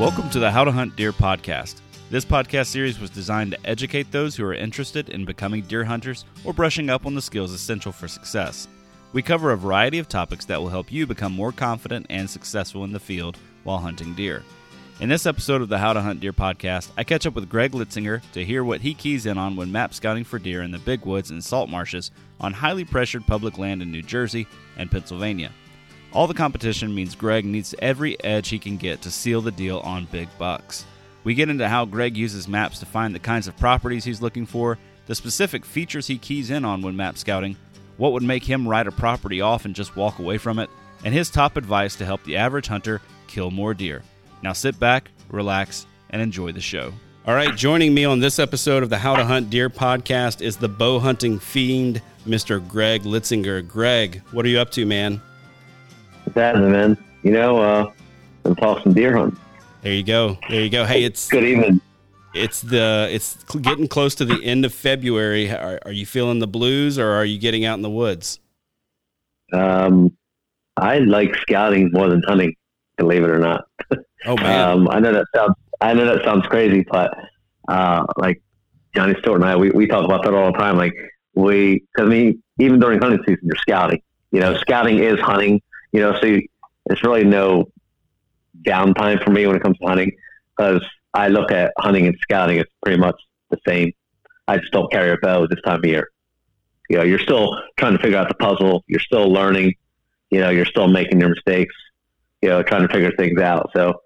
Welcome to the How to Hunt Deer podcast. This podcast series was designed to educate those who are interested in becoming deer hunters or brushing up on the skills essential for success. We cover a variety of topics that will help you become more confident and successful in the field while hunting deer. In this episode of the How to Hunt Deer podcast, I catch up with Greg Litzinger to hear what he keys in on when map scouting for deer in the big woods and salt marshes on highly pressured public land in New Jersey and Pennsylvania. All the competition means Greg needs every edge he can get to seal the deal on big bucks. We get into how Greg uses maps to find the kinds of properties he's looking for, the specific features he keys in on when map scouting, what would make him write a property off and just walk away from it, and his top advice to help the average hunter kill more deer. Now sit back, relax, and enjoy the show. All right, joining me on this episode of the How to Hunt Deer podcast is the bow hunting fiend, Mr. Greg Litzinger. Greg, what are you up to, man? What's happening, man? You know, uh, I'm talking deer hunt. There you go. There you go. Hey, it's Good evening. it's the it's getting close to the end of February. Are, are you feeling the blues, or are you getting out in the woods? Um, I like scouting more than hunting, believe it or not. Oh man, Um, I know that sounds I know that sounds crazy, but uh, like Johnny Stewart and I, we, we talk about that all the time. Like we, because I mean, even during hunting season, you're scouting. You know, scouting is hunting. You know, so you, it's really no downtime for me when it comes to hunting because I look at hunting and scouting as pretty much the same. I just don't carry a bow this time of year. You know, you're still trying to figure out the puzzle. You're still learning. You know, you're still making your mistakes. You know, trying to figure things out. So,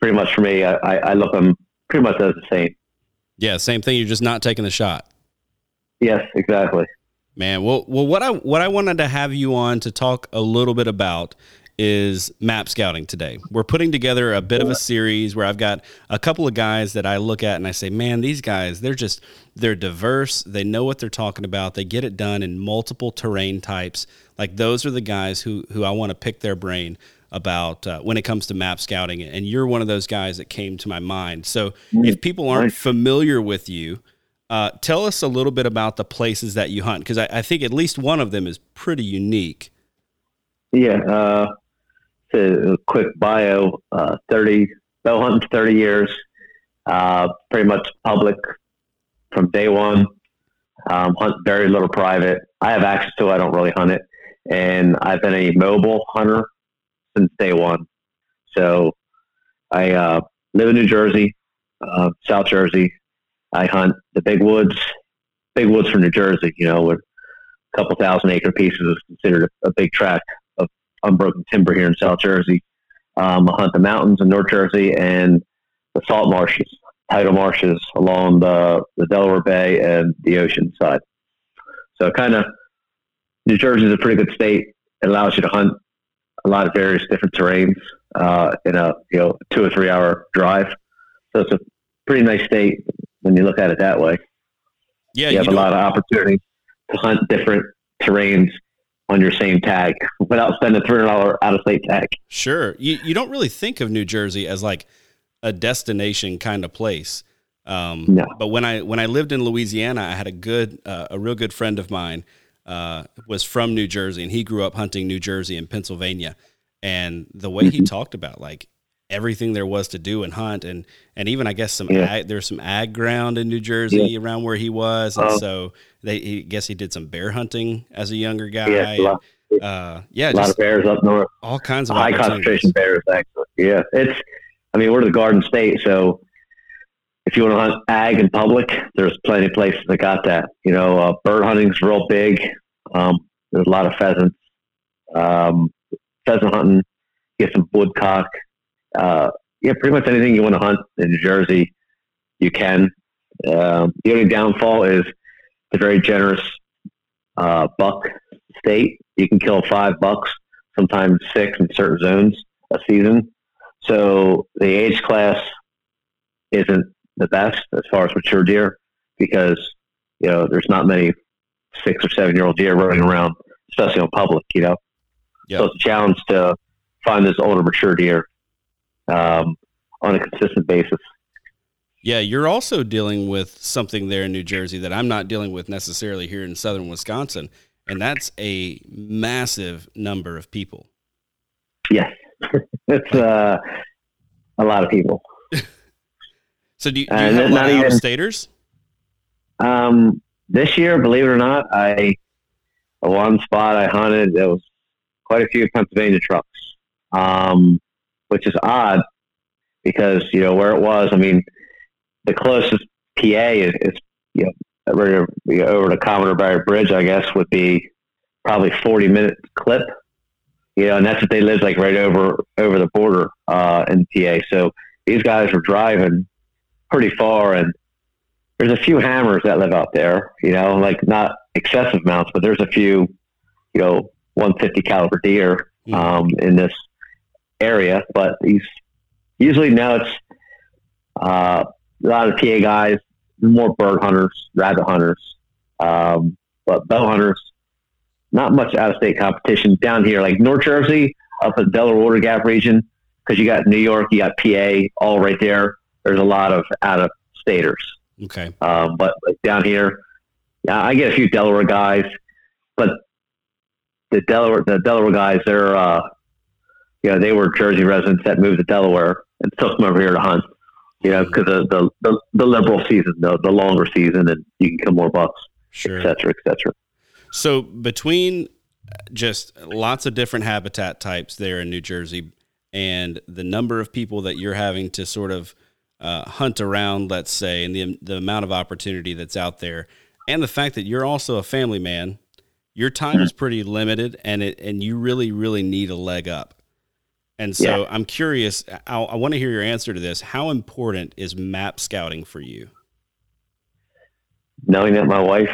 pretty much for me, I, I look them pretty much as the same. yeah, same thing. You're just not taking the shot. Yes, exactly. Man, well, well, what I what I wanted to have you on to talk a little bit about is map scouting today. We're putting together a bit of a series where I've got a couple of guys that I look at and I say, "Man, these guys, they're just they're diverse. They know what they're talking about. They get it done in multiple terrain types. Like those are the guys who who I want to pick their brain about uh, when it comes to map scouting. And you're one of those guys that came to my mind. So if people aren't Nice. familiar with you, uh, tell us a little bit about the places that you hunt, because I, I think at least one of them is pretty unique. Yeah. Uh, a quick bio, uh, 30, bow hunting 30 years, uh, pretty much public from day one. Um, hunt very little private. I have access to it. I don't really hunt it. And I've been a mobile hunter since day one. So I uh, live in New Jersey, uh, South Jersey. I hunt the big woods, big woods from New Jersey, you know, with a couple thousand acre pieces is considered a, big tract of unbroken timber here in South Jersey. Um, I hunt the mountains in North Jersey and the salt marshes, tidal marshes along the, the Delaware Bay and the ocean side. So kind of New Jersey is a pretty good state. It allows you to hunt a lot of various different terrains uh, in a you know two or three hour drive. So it's a pretty nice state when you look at it that way. Yeah, you have a lot of opportunity to hunt different terrains on your same tag without spending three hundred dollar out of state tag. Sure. You you don't really think of New Jersey as like a destination kind of place. Um, No. But when I when I lived in Louisiana, I had a good uh, a real good friend of mine uh, was from New Jersey, and he grew up hunting New Jersey and Pennsylvania. And the way he talked about like everything there was to do and hunt, and and even I guess some Yeah. ag, there's some ag ground in New Jersey around where he was, and Oh. so they he, guess he did some bear hunting as a younger guy. Yeah, a lot, uh, yeah, a lot of bears up north, all kinds of high concentration bears. Actually, yeah, it's. I mean, we're the Garden State, so if you want to hunt ag in public, there's plenty of places that got that. You know, uh, bird hunting's real big. Um, there's a lot of pheasants. Um, pheasant hunting, get some woodcock. Uh, yeah, pretty much anything you want to hunt in New Jersey, you can. Um, the only downfall is the very generous uh, buck state. You can kill five bucks, sometimes six in certain zones a season. So the age class isn't the best as far as mature deer because you know there's not many six or seven year old deer running around, especially on public. You know, yep. so it's a challenge to find this older mature deer um, on a consistent basis. Yeah, you're also dealing with something there in New Jersey that I'm not dealing with necessarily here in southern Wisconsin, and that's a massive number of people. Yes, it's uh, a lot of people. so do you, do you have a lot of even, staters? Um, this year, believe it or not, I one spot I hunted. There was quite a few Pennsylvania trucks, um, which is odd because you know where it was. I mean, the closest PA is, is you know over, over to Commodore Barry Bridge, I guess, would be probably forty minute clip. You know, and that's if they live like right over over the border uh, in PA. So these guys were driving pretty far, and there's a few hammers that live out there. You know, like not excessive amounts, but there's a few, you know, 150 caliber deer um, in this area. But these usually now it's uh, a lot of PA guys, more bird hunters, rabbit hunters, um, but bow hunters. Not much out of state competition down here, like North Jersey, up in Delaware Water Gap region, because you got New York, you got PA, all right there. There's a lot of out of staters. Okay. Um, but down here, yeah, I get a few Delaware guys, but the Delaware the Delaware guys, they're uh, you know, they were Jersey residents that moved to Delaware and took them over here to hunt. You know, because the, the, the the liberal season, the the longer season, and you can kill more bucks, sure. et cetera, et cetera. So between just lots of different habitat types there in New Jersey, and the number of people that you're having to sort of uh, hunt around, let's say, and the the amount of opportunity that's out there, and the fact that you're also a family man, your time is pretty limited, and it and you really really need a leg up. And so yeah. I'm curious, I'll, i want to hear your answer to this. How important is map scouting for you? Knowing that my wife,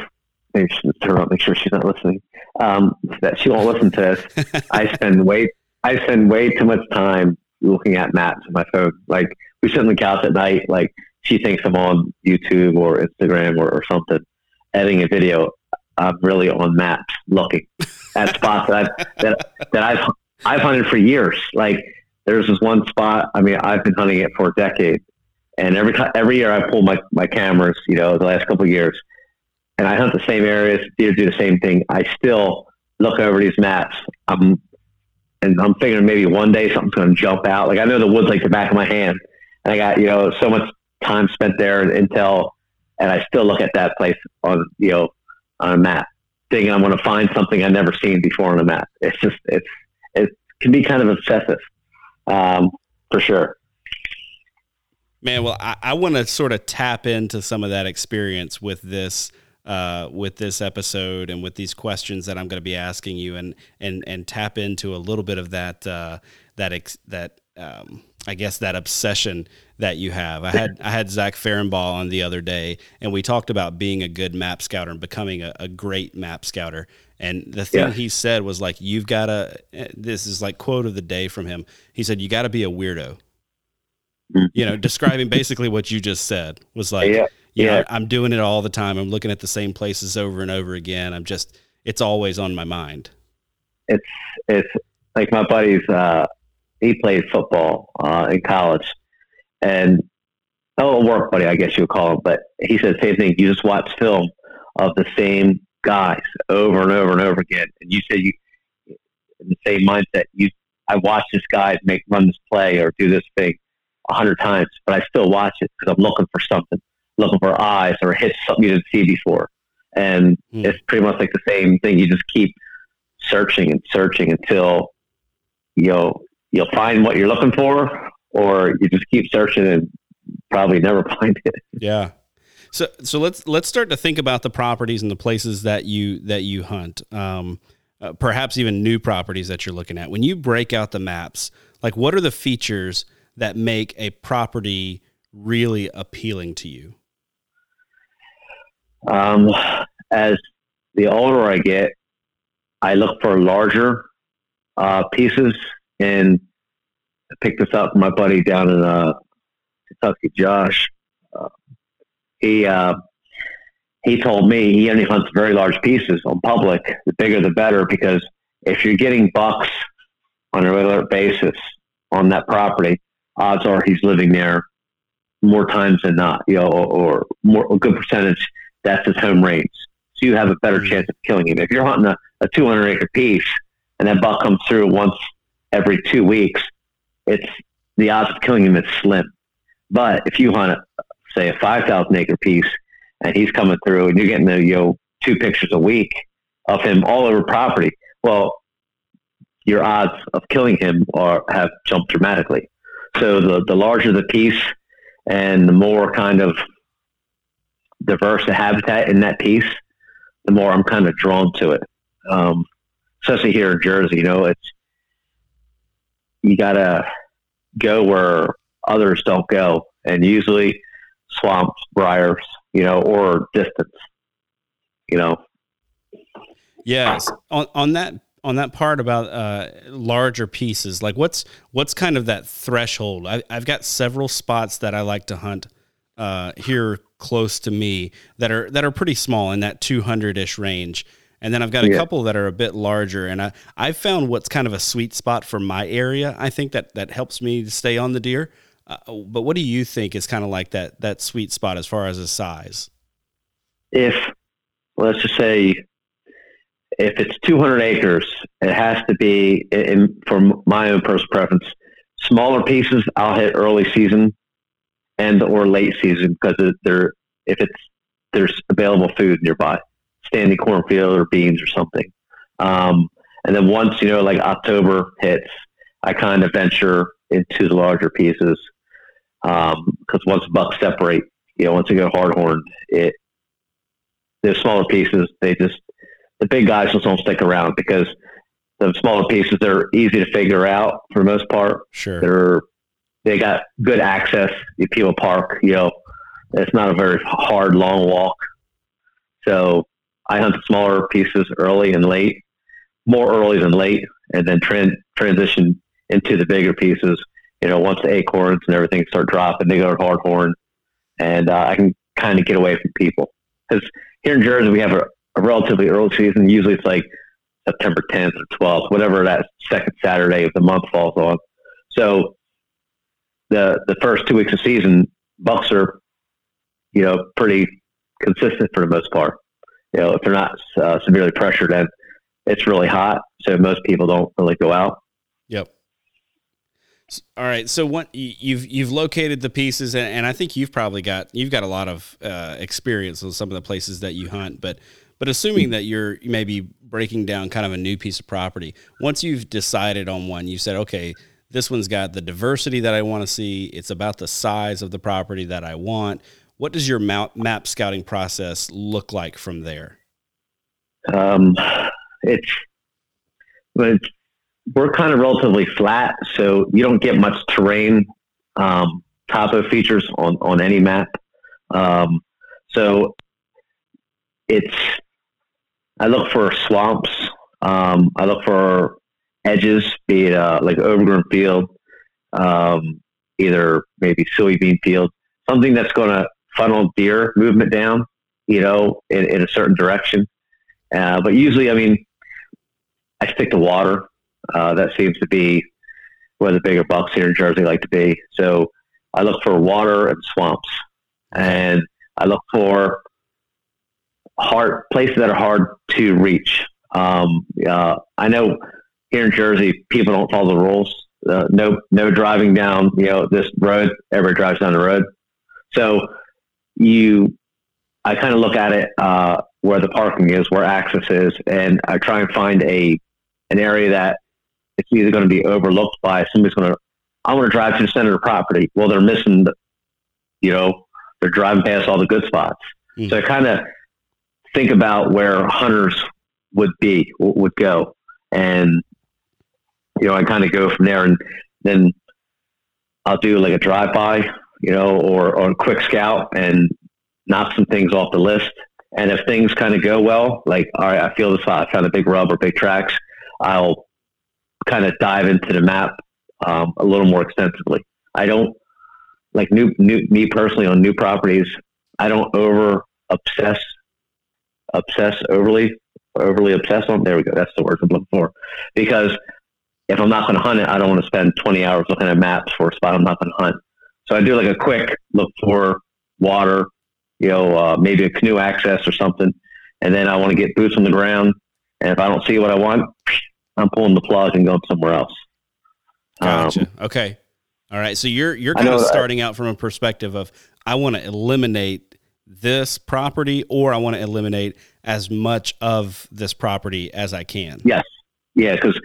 maybe turn on, make sure she's not listening, um, that she won't listen to this. I spend way, I spend way too much time looking at maps on my phone. Like we sit on the couch at night, like she thinks I'm on YouTube or Instagram or, or something, editing a video. I'm really on maps looking at spots that I've, that, that I've I've hunted for years. Like there's this one spot. I mean, I've been hunting it for a decade, and every time, every year I pull my my cameras. You know, the last couple of years, and I hunt the same areas. Deer do the same thing. I still look over these maps. I'm and I'm figuring maybe one day something's going to jump out. Like I know the woods like the back of my hand, and I got you know so much time spent there and intel, and I still look at that place on you know on a map, thinking I'm going to find something I've never seen before on a map. It's just it's it can be kind of obsessive, um, for sure. Man, well, I, I want to sort of tap into some of that experience with this, uh, with this episode and with these questions that I'm going to be asking you, and and and tap into a little bit of that uh, that ex- that um, I guess that obsession that you have. I had I had Zach Farrenball on the other day, and we talked about being a good map scouter and becoming a, a great map scouter. And the thing yeah. he said was like, "You've got to." This is like quote of the day from him. He said, "You got to be a weirdo." Mm-hmm. You know, describing basically what you just said was like, yeah. yeah, know, I'm doing it all the time. I'm looking at the same places over and over again. I'm just, it's always on my mind. It's it's like my buddy's. Uh, he played football uh, in college, and oh, a work buddy, I guess you would call him. But he said the same thing. You just watch film of the same guys over and over and over again, and you say you in the same mindset. You, I watch this guy make run this play or do this thing a hundred times, but I still watch it because I'm looking for something, looking for eyes or hit something you didn't see before. And mm. it's pretty much like the same thing. You just keep searching and searching until you know you'll find what you're looking for, or you just keep searching and probably never find it. Yeah. So so let's let's start to think about the properties and the places that you that you hunt. Um, uh, perhaps even new properties that you're looking at. When you break out the maps, like what are the features that make a property really appealing to you? Um, as the older I get, I look for larger uh, pieces. And I picked this up from my buddy down in uh, Kentucky, Josh. Uh, he uh, he told me he only hunts very large pieces on public. The bigger, the better, because if you're getting bucks on a regular basis on that property, odds are he's living there more times than not, you know, or, or more a good percentage. That's his home range, so you have a better mm-hmm. chance of killing him. If you're hunting a, a 200 acre piece and that buck comes through once every two weeks, it's the odds of killing him is slim. But if you hunt, say, a 5,000 acre piece and he's coming through and you're getting the, you know, two pictures a week of him all over property, well, your odds of killing him are have jumped dramatically. So the, the larger the piece and the more kind of diverse the habitat in that piece, the more I'm kind of drawn to it. Um, especially here in Jersey, you know, it's, you gotta go where others don't go. And usually swamps, briars, you know, or distance, you know. Yes. On, on that on that part about uh, larger pieces, like what's what's kind of that threshold? I, have got several spots that I like to hunt uh, here close to me that are that are pretty small in that 200 ish range, and then I've got a yeah. couple that are a bit larger. And I I found what's kind of a sweet spot for my area. I think that that helps me to stay on the deer. Uh, but what do you think is kind of like that that sweet spot as far as the size? If let's just say if it's 200 acres, it has to be, in, for my own personal preference, smaller pieces. I'll hit early season and or late season because they're if it's there's available food nearby, standing cornfield or beans or something. Um, and then once you know, like October hits, I kind of venture into the larger pieces because um, once bucks separate, you know, once they go hard horned, it the smaller pieces they just the big guys just don't stick around because the smaller pieces they're easy to figure out for the most part. Sure, they're they got good access. You people park, you know, it's not a very hard long walk. So I hunt smaller pieces early and late, more early than late, and then transition into the bigger pieces. You know, once the acorns and everything start dropping, they go to hard horn, and uh, I can kind of get away from people because here in Jersey we have a, a relatively early season. Usually it's like September 10th or 12th, whatever that second Saturday of the month falls on. So the the first two weeks of season, bucks are, you know, pretty consistent for the most part. You know, if they're not uh, severely pressured, and it's really hot, so most people don't really go out. Yep. All right. So what you've you've located the pieces, and, and I think you've probably got you've got a lot of uh, experience with some of the places that you hunt. But but assuming that you're maybe breaking down kind of a new piece of property, once you've decided on one, you said, okay, this one's got the diversity that I want to see. It's about the size of the property that I want. What does your map, map scouting process look like from there? Um, it's, it's we're kind of relatively flat, so you don't get much terrain um, topo features on on any map. Um, so it's I look for swamps. Um, I look for edges, be it uh, like overgrown field, um, either maybe soybean field, something that's going to funnel deer movement down, you know, in, in a certain direction. Uh, but usually, I mean, I stick to water. Uh, that seems to be where the bigger bucks here in Jersey like to be. So I look for water and swamps, and I look for hard places that are hard to reach. Um, uh, I know here in Jersey, people don't follow the rules. Uh, no, no driving down, you know, this road. Everybody drives down the road. So you, I kind of look at it uh, where the parking is, where access is, and I try and find a an area that it's either going to be overlooked by somebody's going to. I want to drive to the center of the property. Well, they're missing, the, you know, they're driving past all the good spots. Mm. So I kind of think about where hunters would be, would go, and you know, I kind of go from there and then I'll do like a drive by, you know, or, a quick scout and knock some things off the list. And if things kind of go well, like all right, I feel this spot, I found a big rub or big tracks, I'll kind of dive into the map um, a little more extensively. I don't like new, new me personally on new properties. I don't over obsess, obsess overly, overly obsess on. There we go. That's the word I'm looking for. Because if I'm not going to hunt it, I don't want to spend 20 hours looking at maps for a spot I'm not going to hunt. So I do like a quick look for water, you know, uh, maybe a canoe access or something, and then I want to get boots on the ground. And if I don't see what I want, I'm pulling the plug and going somewhere else. Gotcha. Um, okay. All right. So you're you're kind of starting out from a perspective of I want to eliminate this property or I want to eliminate as much of this property as I can. Yes. Yeah, because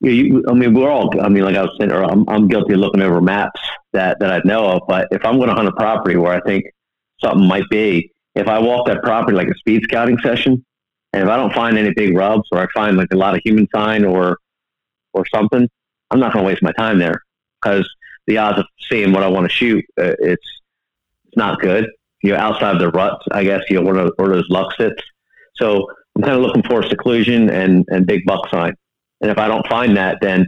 you, I mean, we're all. I mean, like I was saying, I'm, I'm guilty of looking over maps that that I know of. But if I'm going to hunt a property where I think something might be, if I walk that property like a speed scouting session, and if I don't find any big rubs or I find like a lot of human sign or or something, I'm not going to waste my time there because the odds of seeing what I want to shoot, uh, it's it's not good. You know, outside of the ruts, I guess you know where those, where those luck sits. So I'm kind of looking for seclusion and and big buck sign. And if I don't find that, then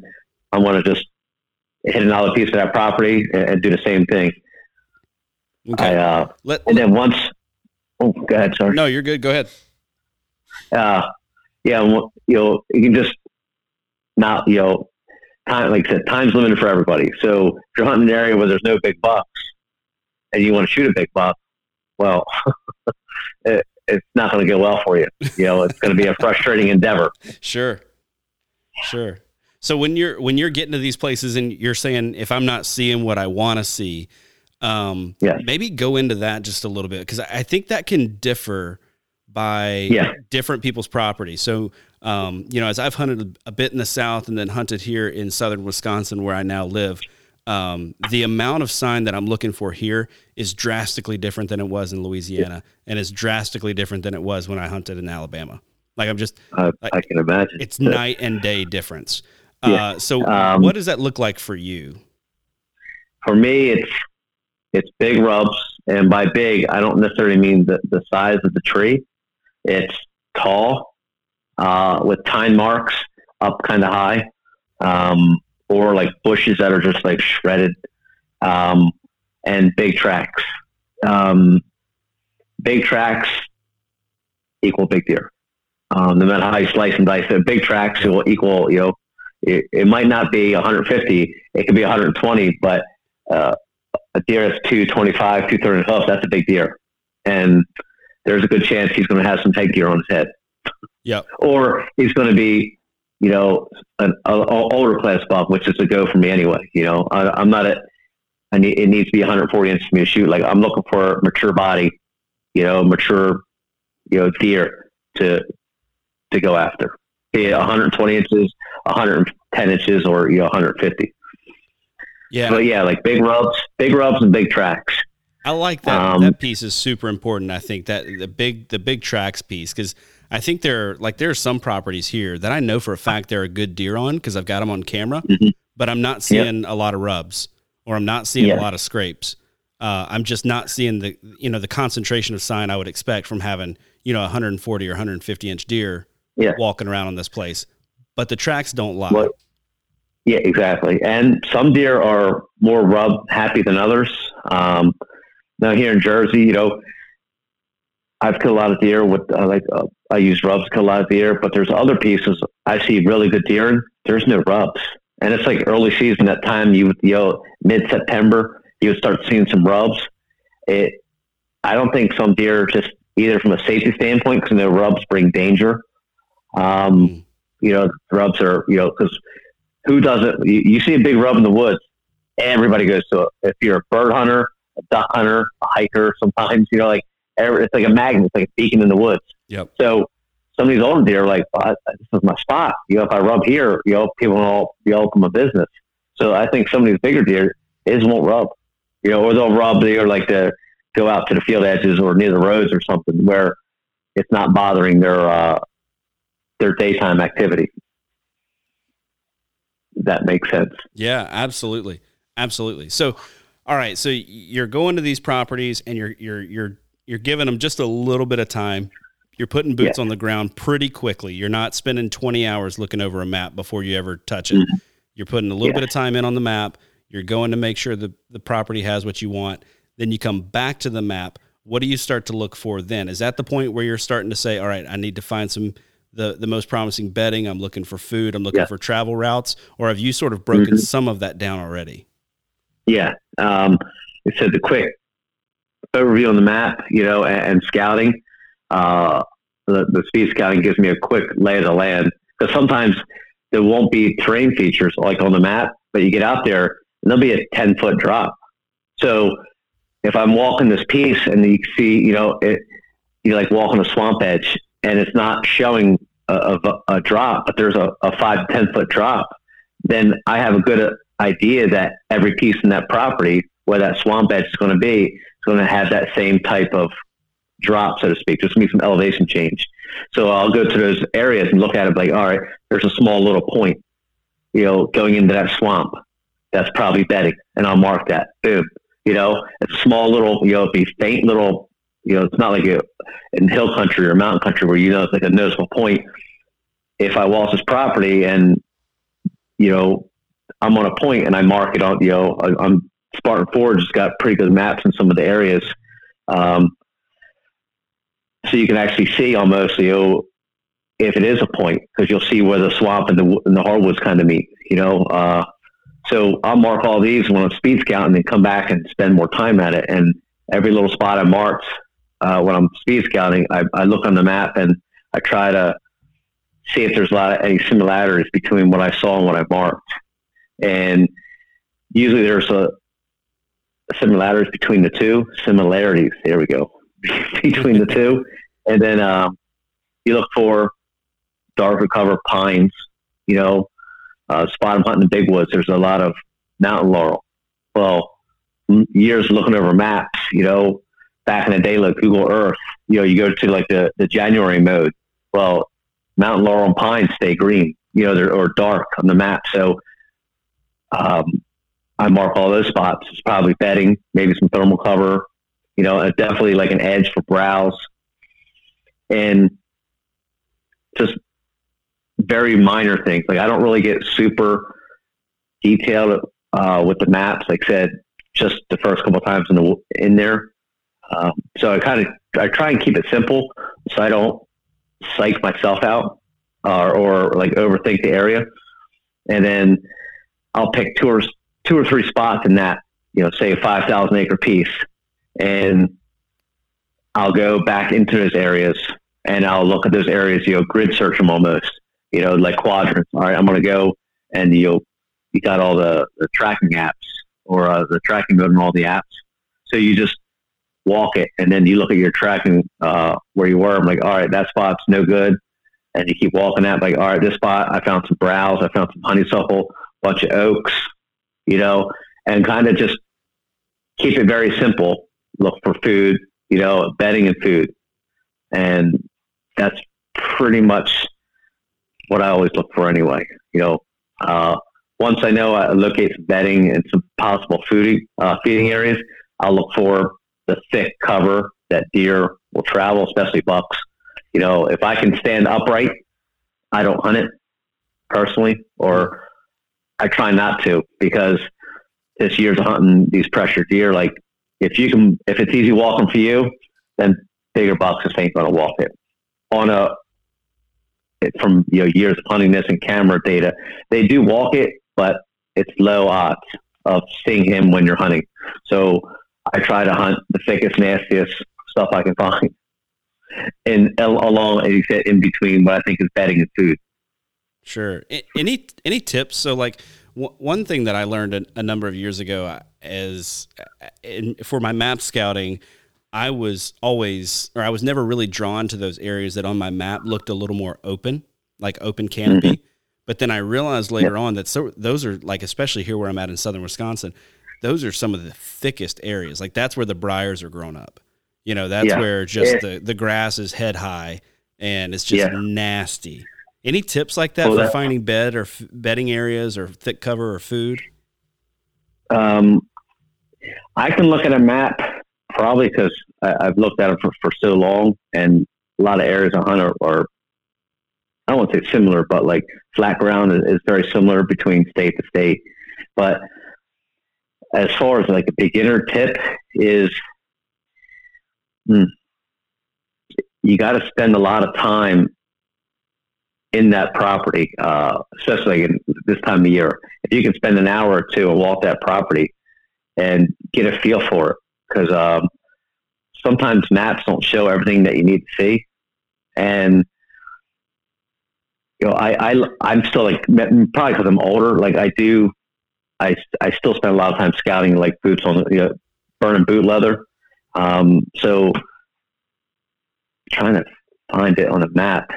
I want to just hit another piece of that property and, and do the same thing. Okay. I, uh, let, and then once, oh, go ahead. Sorry. No, you're good. Go ahead. Uh, yeah, you know, you can just not, you know, time, like I said, time's limited for everybody. So if you're hunting an area where there's no big bucks and you want to shoot a big buck, well, it, it's not going to go well for you. You know, it's going to be a frustrating endeavor. Sure. Sure. So when you're when you're getting to these places and you're saying if I'm not seeing what I want to see, um, yeah. maybe go into that just a little bit because I think that can differ by yeah. different people's property. So um, you know, as I've hunted a bit in the south and then hunted here in southern Wisconsin where I now live, um, the amount of sign that I'm looking for here is drastically different than it was in Louisiana, yeah. and is drastically different than it was when I hunted in Alabama. Like I'm just, uh, like, I can imagine. It's night and day difference. Yeah. Uh, so, um, what does that look like for you? For me, it's it's big rubs, and by big, I don't necessarily mean the, the size of the tree. It's tall, uh, with tine marks up kind of high, um, or like bushes that are just like shredded, um, and big tracks. Um, big tracks equal big deer. Um, no matter how you slice and dice it, big tracks will equal, you know, it, it, might not be 150, it could be 120, but uh, a deer that's 225, 230 hoof, that's a big deer. And there's a good chance he's going to have some headgear on his head. Yeah. or he's going to be, you know, an, a, a older class buck, which is a go for me anyway. You know, I, am not a, I need, it needs to be 140 inches for me to shoot. Like I'm looking for a mature body, you know, mature, you know, deer to, to go after. It 120 inches, 110 inches, or you know 150. Yeah, but yeah, like big rubs, big rubs, and big tracks. I like that. Um, that piece is super important. I think that the big the big tracks piece because I think there are, like there are some properties here that I know for a fact they're a good deer on because I've got them on camera, mm-hmm. but I'm not seeing yep. a lot of rubs or I'm not seeing yeah. a lot of scrapes. Uh, I'm just not seeing the you know the concentration of sign I would expect from having you know 140 or 150 inch deer yeah. walking around on this place. But the tracks don't lie. Well, yeah, exactly. And some deer are more rub happy than others. Um, now here in Jersey, you know, I've killed a lot of deer with uh, like uh, I use rubs to kill a lot of deer, but there's other pieces I see really good deer and there's no rubs. And it's like early season that time you you know mid September you would start seeing some rubs. It I don't think some deer just either from a safety standpoint because the rubs bring danger um, hmm. you know, rubs are, you know, because who doesn't? You, you, see a big rub in the woods, everybody goes to it. If you're a bird hunter, a duck hunter, a hiker, sometimes, you know, like every, it's like a magnet, it's like a beacon in the woods. Yep. So some of these older deer are like, this is my spot. You know, if I rub here, you know, people will all be open my business. So I think some of these bigger deer is won't rub, you know, or they'll rub deer like to go out to the field edges or near the roads or something where it's not bothering their uh, their daytime activity. That makes sense. Yeah, absolutely. Absolutely. So, all right. So you're going to these properties and you're, you're, you're you're giving them just a little bit of time. You're putting boots Yeah. on the ground pretty quickly. You're not spending 20 hours looking over a map before you ever touch it. Mhm. You're putting a little Yeah. bit of time in on the map. You're going to make sure the, the property has what you want. Then you come back to the map. What do you start to look for then? Is that the point where you're starting to say, all right, I need to find some the, the most promising bedding. I'm looking for food. I'm looking Yeah. for travel routes. Or have you sort of broken Mhm. some of that down already? Yeah. Um, it said the quick overview on the map, you know, and, and scouting. Uh, the, the speed scouting gives me a quick lay of the land because sometimes there won't be terrain features like on the map, but you get out there and there'll be a 10 foot drop. So if I'm walking this piece and you see, you know, it, you like walk on a swamp edge and it's not showing a, a, a drop, but there's a, a five, 10 foot drop, then I have a good idea that every piece in that property, where that swamp edge is going to be, is going to have that same type of drop, so to speak. There's going to be some elevation change. So I'll go to those areas and look at it like, all right, there's a small little point, you know, going into that swamp. That's probably bedding. And I'll mark that. Boom. You know, a small little, you know, be faint little, you know, it's not like a, in hill country or mountain country where you know it's like a noticeable point. If I walk this property and, you know, I'm on a point and I mark it on, you know, I- I'm Spartan Forge has got pretty good maps in some of the areas. Um, so you can actually see almost, you know, if it is a point, because you'll see where the swamp and the, and the hardwoods kind of meet, you know. Uh, so I'll mark all these when I'm speed scouting and then come back and spend more time at it. And every little spot I marked uh, when I'm speed scouting, I, I look on the map and I try to see if there's a lot of any similarities between what I saw and what I marked. And usually there's a similarities between the two similarities. There we go between the two, and then um, you look for darker cover pines. You know, uh, spot 'em hunting the big woods. There's a lot of mountain laurel. Well, years looking over maps. You know, back in the day, like Google Earth. You know, you go to like the the January mode. Well, mountain laurel and pines stay green. You know, they're or dark on the map. So. Um, I mark all those spots. It's probably bedding, maybe some thermal cover, you know, definitely like an edge for browse. And just very minor things. Like I don't really get super detailed uh, with the maps. Like I said, just the first couple times in the in there. Um, so I kind of I try and keep it simple, so I don't psych myself out uh, or like overthink the area. And then I'll pick two or two or three spots in that, you know, say a five thousand acre piece, and I'll go back into those areas and I'll look at those areas, you know, grid search them almost, you know, like quadrants. All right, I'm going to go and you you got all the, the tracking apps or uh, the tracking mode and all the apps. So you just walk it and then you look at your tracking uh, where you were. I'm like, all right, that spot's no good. And you keep walking that, like, all right, this spot, I found some browse, I found some honeysuckle, bunch of oaks, you know, and kind of just keep it very simple. Look for food, you know, bedding and food. And that's pretty much what I always look for anyway. You know, uh, once I know I locate some bedding and some possible fooding, uh, feeding areas, I'll look for the thick cover that deer will travel, especially bucks. You know, if I can stand upright, I don't hunt it personally, or I try not to because this year's hunting these pressure deer. Like if you can, if it's easy walking for you, then bigger bucks just ain't going to walk it. On a from you know years of hunting this and camera data, they do walk it, but it's low odds of seeing him when you're hunting. So I try to hunt the thickest, nastiest stuff I can find, and along, as you said, in between what I think is bedding and food. Sure. Any any tips? So like w- one thing that I learned a, a number of years ago uh, is uh, in, for my map scouting, I was always or I was never really drawn to those areas that on my map looked a little more open, like open canopy. But then I realized later on that so those are like especially here where I'm at in southern Wisconsin, those are some of the thickest areas. Like that's where the briars are grown up. You know, that's Yeah. where just Yeah. the the grass is head high and it's just Yeah. nasty. Any tips like that Well, for that- finding bed or f- bedding areas or thick cover or food? Um, I can look at a map probably because I've looked at them for, for so long, and a lot of areas I hunt are, are I don't want to say similar, but like flat ground is, is very similar between state to state. But as far as like a beginner tip is, hmm, you got to spend a lot of time in that property, uh, especially in this time of year. If you can spend an hour or two and walk that property and get a feel for it, because um, sometimes maps don't show everything that you need to see, and you know, I, I I'm still like probably because I'm older. Like I do, I I still spend a lot of time scouting like boots on you know burning boot leather. Um, so trying to find it on a map.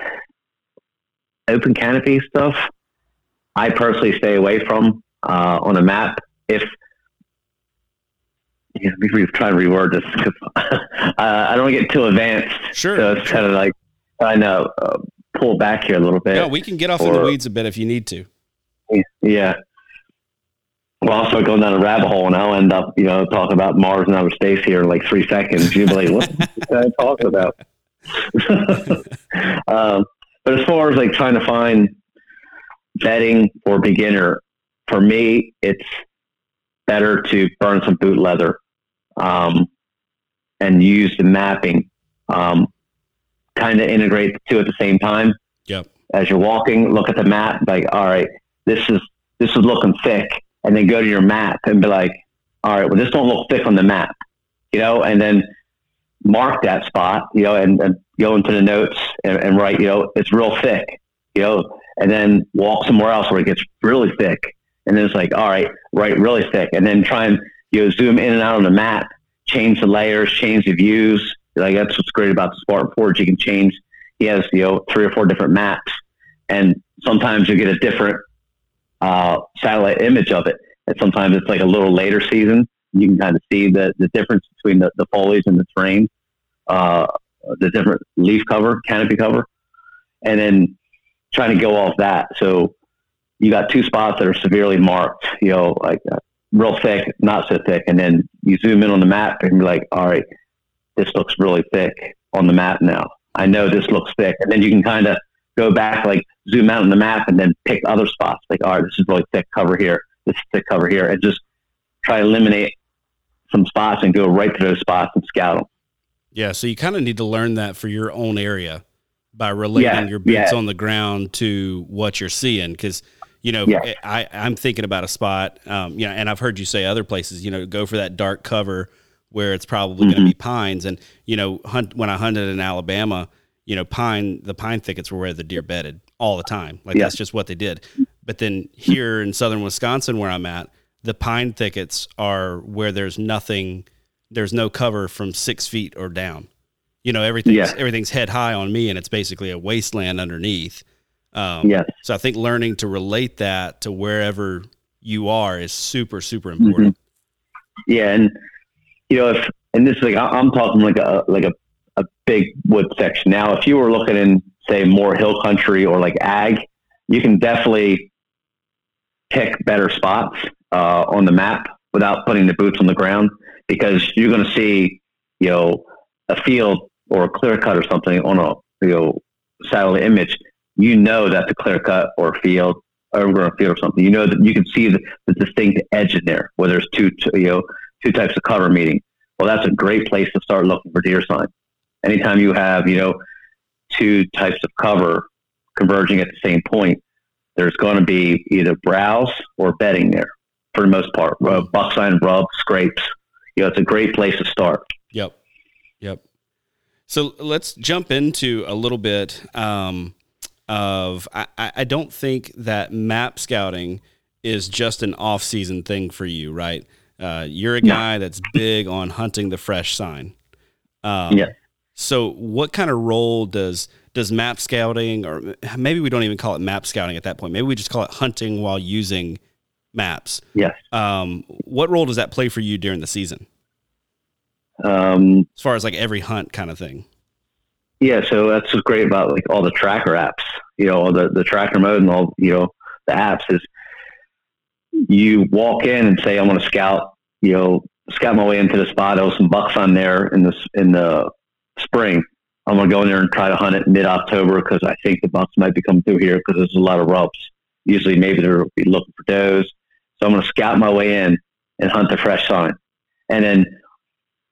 Open canopy stuff, I personally stay away from uh, on a map. If yeah, let me try and reword this because uh, I don't get too advanced. Sure. So it's kind of like I know uh, pull back here a little bit. Yeah, we can get off or, in the weeds a bit if you need to. Yeah. Well, I'll start going down a rabbit hole and I'll end up, you know, talking about Mars and outer space here in like three seconds. You'll be like, what this guy talking about? um, but as far as like trying to find bedding for beginner, for me, it's better to burn some boot leather um, and use the mapping. Um, kind of integrate the two at the same time. Yep. As you're walking, look at the map, like, all right, this is this is looking thick, and then go to your map and be like, all right, well, this don't look thick on the map, you know, and then mark that spot, you know, and, and go into the notes and, and write, you know, it's real thick, you know, and then walk somewhere else where it gets really thick, and then it's like, all right, write really thick, and then try and you know zoom in and out on the map, change the layers, change the views, like that's what's great about the Spartan Forge. You can change. He has you know three or four different maps, and sometimes you get a different uh, satellite image of it. And sometimes it's like a little later season. You can kind of see the, the difference between the, the foliage and the terrain, uh, the different leaf cover, canopy cover, and then trying to go off that. So you got two spots that are severely marked, you know, like uh, real thick, not so thick, and then you zoom in on the map and be like, all right, this looks really thick on the map now. I know this looks thick. And then you can kind of go back, like zoom out on the map and then pick other spots. Like, all right, this is really thick cover here. This is thick cover here. And just try to eliminate some spots and go right to those spots and scout them. Yeah. So you kind of need to learn that for your own area by relating yeah, your boots yeah. on the ground to what you're seeing. Cause you know, yeah. I, I'm thinking about a spot, um, you know, and I've heard you say other places, you know, go for that dark cover where it's probably mm-hmm. going to be pines. And you know, hunt when I hunted in Alabama, you know, pine the pine thickets were where the deer bedded all the time. Like yeah. that's just what they did. But then here in southern Wisconsin, where I'm at, the pine thickets are where there's nothing, there's no cover from six feet or down. You know, everything's yeah. everything's head high on me, and it's basically a wasteland underneath. Um, yeah. So I think learning to relate that to wherever you are is super super important. Mm-hmm. Yeah, and you know, if and this is like I'm talking like a like a, a big wood section. Now, if you were looking in say more hill country or like ag, you can definitely pick better spots uh, on the map without putting the boots on the ground because you're going to see you know a field or a clear cut or something on a you know satellite image. You know that the clear cut or field or field or something. You know that you can see the, the distinct edge in there where there's two you know two types of cover meeting. Well, that's a great place to start looking for deer sign. Anytime you have, you know, two types of cover converging at the same point, there's going to be either browse or bedding there for the most part. Uh, buck sign, rub, scrapes. You know, it's a great place to start. Yep. Yep. So let's jump into a little bit um, of. I, I don't think that map scouting is just an off-season thing for you, right? Uh, you're a guy that's big on hunting the fresh sign. Um, yeah. So, what kind of role does does map scouting, or maybe we don't even call it map scouting at that point? Maybe we just call it hunting while using maps. Yes. Um, what role does that play for you during the season? Um, as far as like every hunt kind of thing. Yeah, so that's what's great about like all the tracker apps. You know, all the the tracker mode and all you know the apps is you walk in and say, I'm going to scout, you know, scout my way into the spot. There was some bucks on there in the in the spring. I'm gonna go in there and try to hunt it mid October because I think the bucks might be coming through here because there's a lot of rubs. Usually, maybe they'll be looking for does. So I'm gonna scout my way in and hunt the fresh sign, and then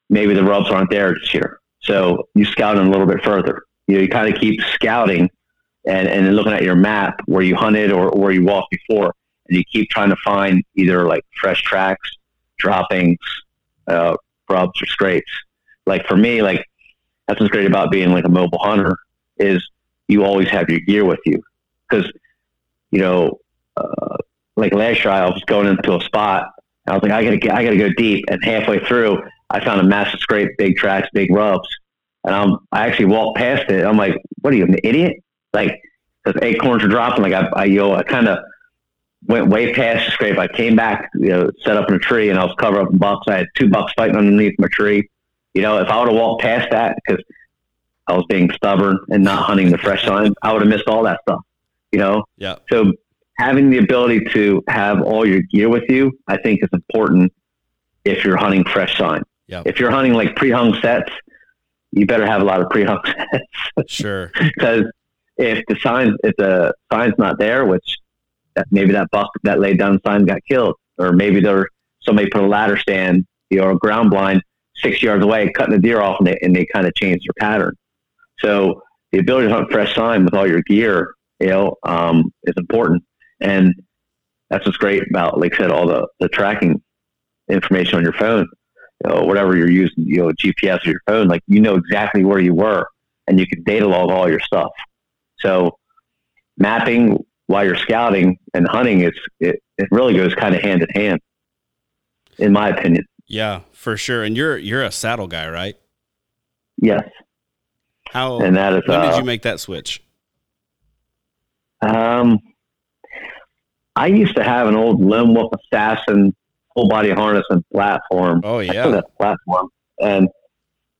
maybe the rubs aren't there this year. So you scout them a little bit further. You know, you kind of keep scouting and, and looking at your map where you hunted or, or where you walked before, and you keep trying to find either like fresh tracks, droppings, uh, rubs or scrapes. Like for me, like that's what's great about being like a mobile hunter is you always have your gear with you. Because you know uh, like last year I was going into a spot I was like I gotta I gotta go deep. And halfway through I found a massive scrape big tracks big rubs. And I'm I actually walked past it. I'm like what are you an idiot? Like because acorns are dropping. Like I, I you know I kind of went way past the scrape. I came back you know set up in a tree and I was covered up in bucks I had two bucks fighting underneath my tree you know, if I would have walked past that because I was being stubborn and not hunting the fresh sign, I would have missed all that stuff. You know. Yeah. So having the ability to have all your gear with you, I think, is important if you're hunting fresh sign. Yeah. If you're hunting like pre-hung sets, you better have a lot of pre-hung sets. Sure. Because if the sign, if the sign's not there, which that maybe that buck that laid down sign got killed, or maybe there somebody put a ladder stand, you know, or a ground blind six yards away, cutting the deer off, and they, and they kind of change their pattern. So the ability to hunt fresh sign with all your gear, you know, um, is important. And that's what's great about, like I said, all the, the tracking information on your phone, you know, whatever you're using, you know, GPS or your phone, like you know exactly where you were and you can data log all your stuff. So mapping while you're scouting and hunting, it's, it, it really goes kind of hand in hand, in my opinion. Yeah, for sure. And you're you're a saddle guy, right? Yes. How and that is when uh, did you make that switch? Um, I used to have an old Lone Wolf Assassin full body harness and platform. Oh yeah. that platform, and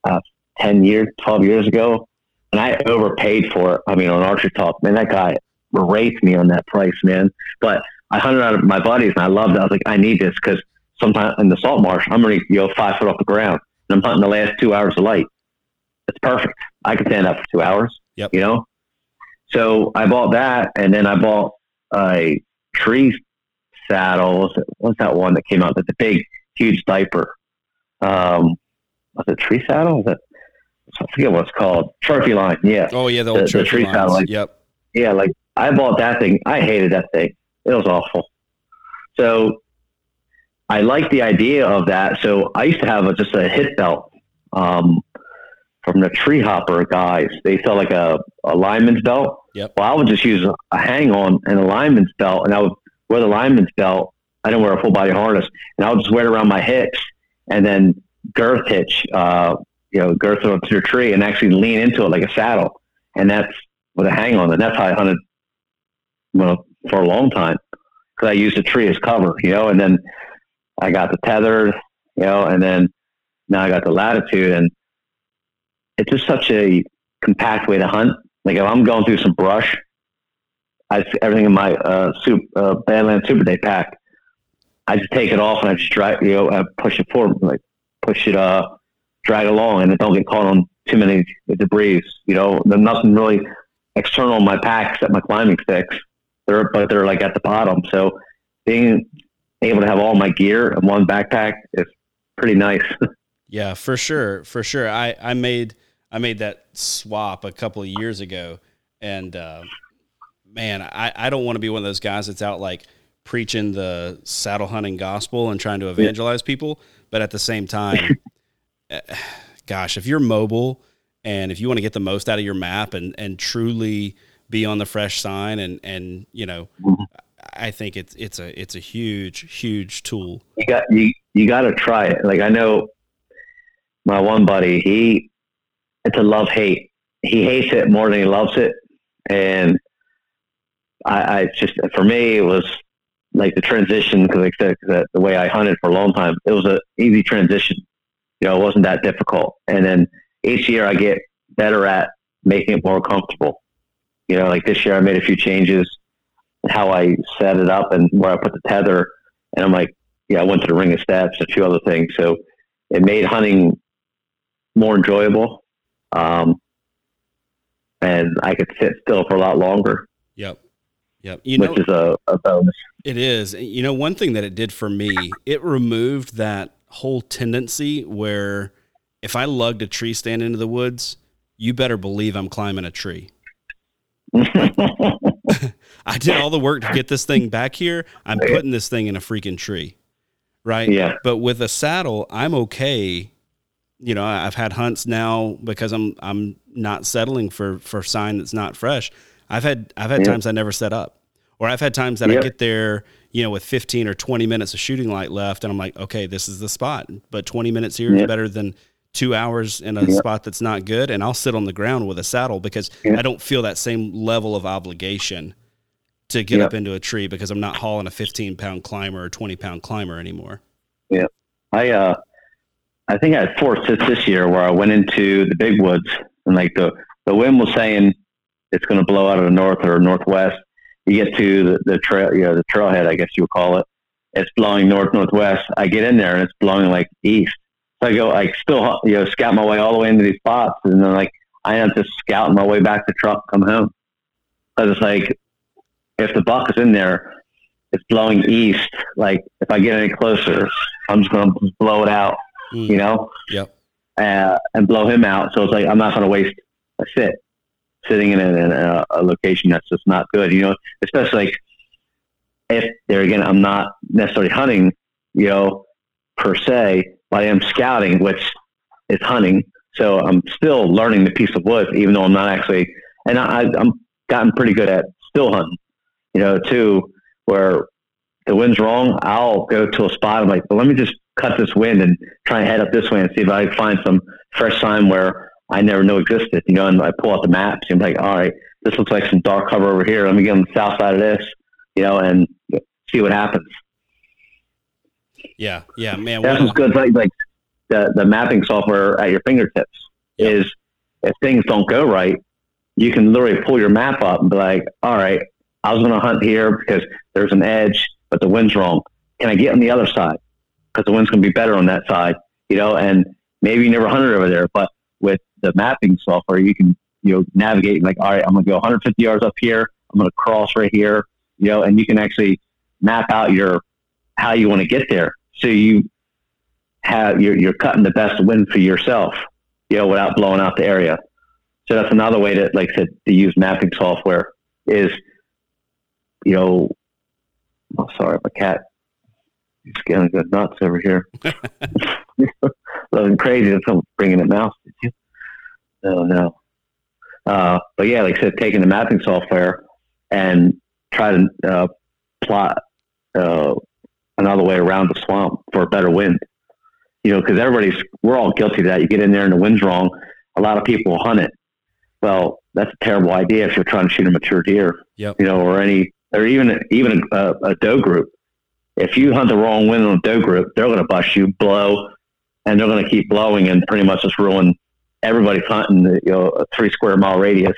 uh, ten years, twelve years ago, and I overpaid for it. I mean, on Archer Talk, man, that guy rates me on that price, man. But I hunted out of my buddies, and I loved it. I was like, I need this because sometimes in the salt marsh, I'm already you know five foot off the ground, and I'm hunting the last two hours of light. It's perfect. I can stand up for two hours. Yep. You know. So I bought that, and then I bought a tree saddle. What's, that one that came out? That's a big, huge diaper. Um, was it tree saddle? Is it, I forget what it's called. Trophy line. Yeah. Oh yeah, the The- old the trophy tree lines. satellite. Yep. Yeah. Like I bought that thing. I hated that thing. It was awful. So I like the idea of that. So I used to have a, just a hit belt um, from the tree hopper guys. They sell like a, a lineman's belt. Yep. Well, I would just use a hang on and a lineman's belt, and I would wear the lineman's belt. I didn't wear a full body harness, and I would just wear it around my hips, and then girth hitch, uh, you know, girth it up to the tree, and actually lean into it like a saddle, and that's with a hang on, and that's how I hunted, well, for a long time, because I used the tree as cover, you know, and then I got the Tethrd, you know, and then now I got the latitude, and it's just such a compact way to hunt. Like if I'm going through some brush, I everything in my uh, soup uh, Badland Super Day pack. I just take it off and I just drag, you know, I push it forward, like push it, uh, drag along, and it don't get caught on too many debris. You know, there's nothing really external in my pack except my climbing sticks. They're but they're like at the bottom, so being able to have all my gear in one backpack is pretty nice. Yeah, for sure, for sure. I I made I made that swap a couple of years ago, and uh, man, I I don't want to be one of those guys that's out like preaching the saddle hunting gospel and trying to evangelize people, but at the same time, eh, gosh, if you're mobile and if you want to get the most out of your map and and truly be on the fresh sign and and you know, Mhm. I think it's it's a it's a huge huge tool. you got you you got to try it. Like I know my one buddy, he it's a love hate. He hates it more than he loves it, and I, I just for me it was like the transition because like I said the, way I hunted for a long time, it was a easy transition. You know, it wasn't that difficult, and then each year I get better at making it more comfortable. You know, like this year I made a few changes, how I set it up and where I put the tether, and I'm like yeah, I went to the Ring of Steps, a few other things. So it made hunting more enjoyable. Um, and I could sit still for a lot longer. Yep. Yep. You which know, is a, a bonus. It is. You know, one thing that it did for me, it removed that whole tendency where if I lugged a tree stand into the woods, you better believe I'm climbing a tree. I did all the work to get this thing back here. I'm putting this thing in a freaking tree. Right? Yeah. But with a saddle, I'm okay. You know, I've had hunts now because I'm I'm not settling for for sign that's not fresh. I've had I've had yeah. times I never set up. Or I've had times that. I get there, you know, with 15 or 20 minutes of shooting light left and I'm like, okay, this is the spot. But 20 minutes here is better than two hours in a yep. spot that's not good, and I'll sit on the ground with a saddle because yep. I don't feel that same level of obligation to get yep. up into a tree because I'm not hauling a 15 pound climber or 20 pound climber anymore. Yeah, I uh, I think I had four sits this year where I went into the big woods and like the the wind was saying it's going to blow out of the north or northwest. You get to the, the trail, you know, the trailhead, I guess you would call it. It's blowing north northwest. I get in there and it's blowing like east so I go I still you know scout my way all the way into these spots, and then like I end up just scouting my way back to truck, come home. Because it's like if the buck is in there, it's blowing east. Like if I get any closer, I'm just gonna blow it out. Mm. You know. Yep. Uh, and blow him out. So it's like I'm not gonna waste a sit sitting in a, in a, a location that's just not good. You know, especially like if there again, I'm not necessarily hunting. You know, per se, but I am scouting, which is hunting. So I'm still learning the piece of wood, even though I'm not actually, and I, I'm gotten pretty good at still hunting, you know, too, where the wind's wrong. I'll go to a spot. I'm like, well, let me just cut this wind and try and head up this way and see if I can find some fresh sign where I never knew existed, you know, and I pull out the maps and I'm like, all right, this looks like some dark cover over here. Let me get on the south side of this, you know, and see what happens. Yeah, yeah, man. That's what's good. Like, like the the mapping software at your fingertips yep. is if things don't go right, you can literally pull your map up and be like, all right, I was going to hunt here because there's an edge, but the wind's wrong. Can I get on the other side? Because the wind's going to be better on that side, you know. And maybe you never hunted over there, but with the mapping software, you can you know navigate like, all right, I'm going to go 150 yards up here. I'm going to cross right here, you know, and you can actually map out your how you want to get there. So you have you're, you're cutting the best wind for yourself, you know, without blowing out the area. So that's another way to, like I said, to use mapping software is, you know, oh, sorry, my cat, he's getting good nuts over here. Looking crazy. That's someone bringing a mouse. Did you? No, no. Uh, but yeah, like I said, taking the mapping software and try to uh, plot uh, another way around the swamp for a better wind. You know, because everybody's we're all guilty of that. You get in there and the wind's wrong. A lot of people hunt it. Well, that's a terrible idea if you're trying to shoot a mature deer. Yep. You know, or any or even even a, a doe group. If you hunt the wrong wind on a doe group, they're going to bust you, blow, and they're going to keep blowing and pretty much just ruin everybody's hunting. You know, a three square mile radius.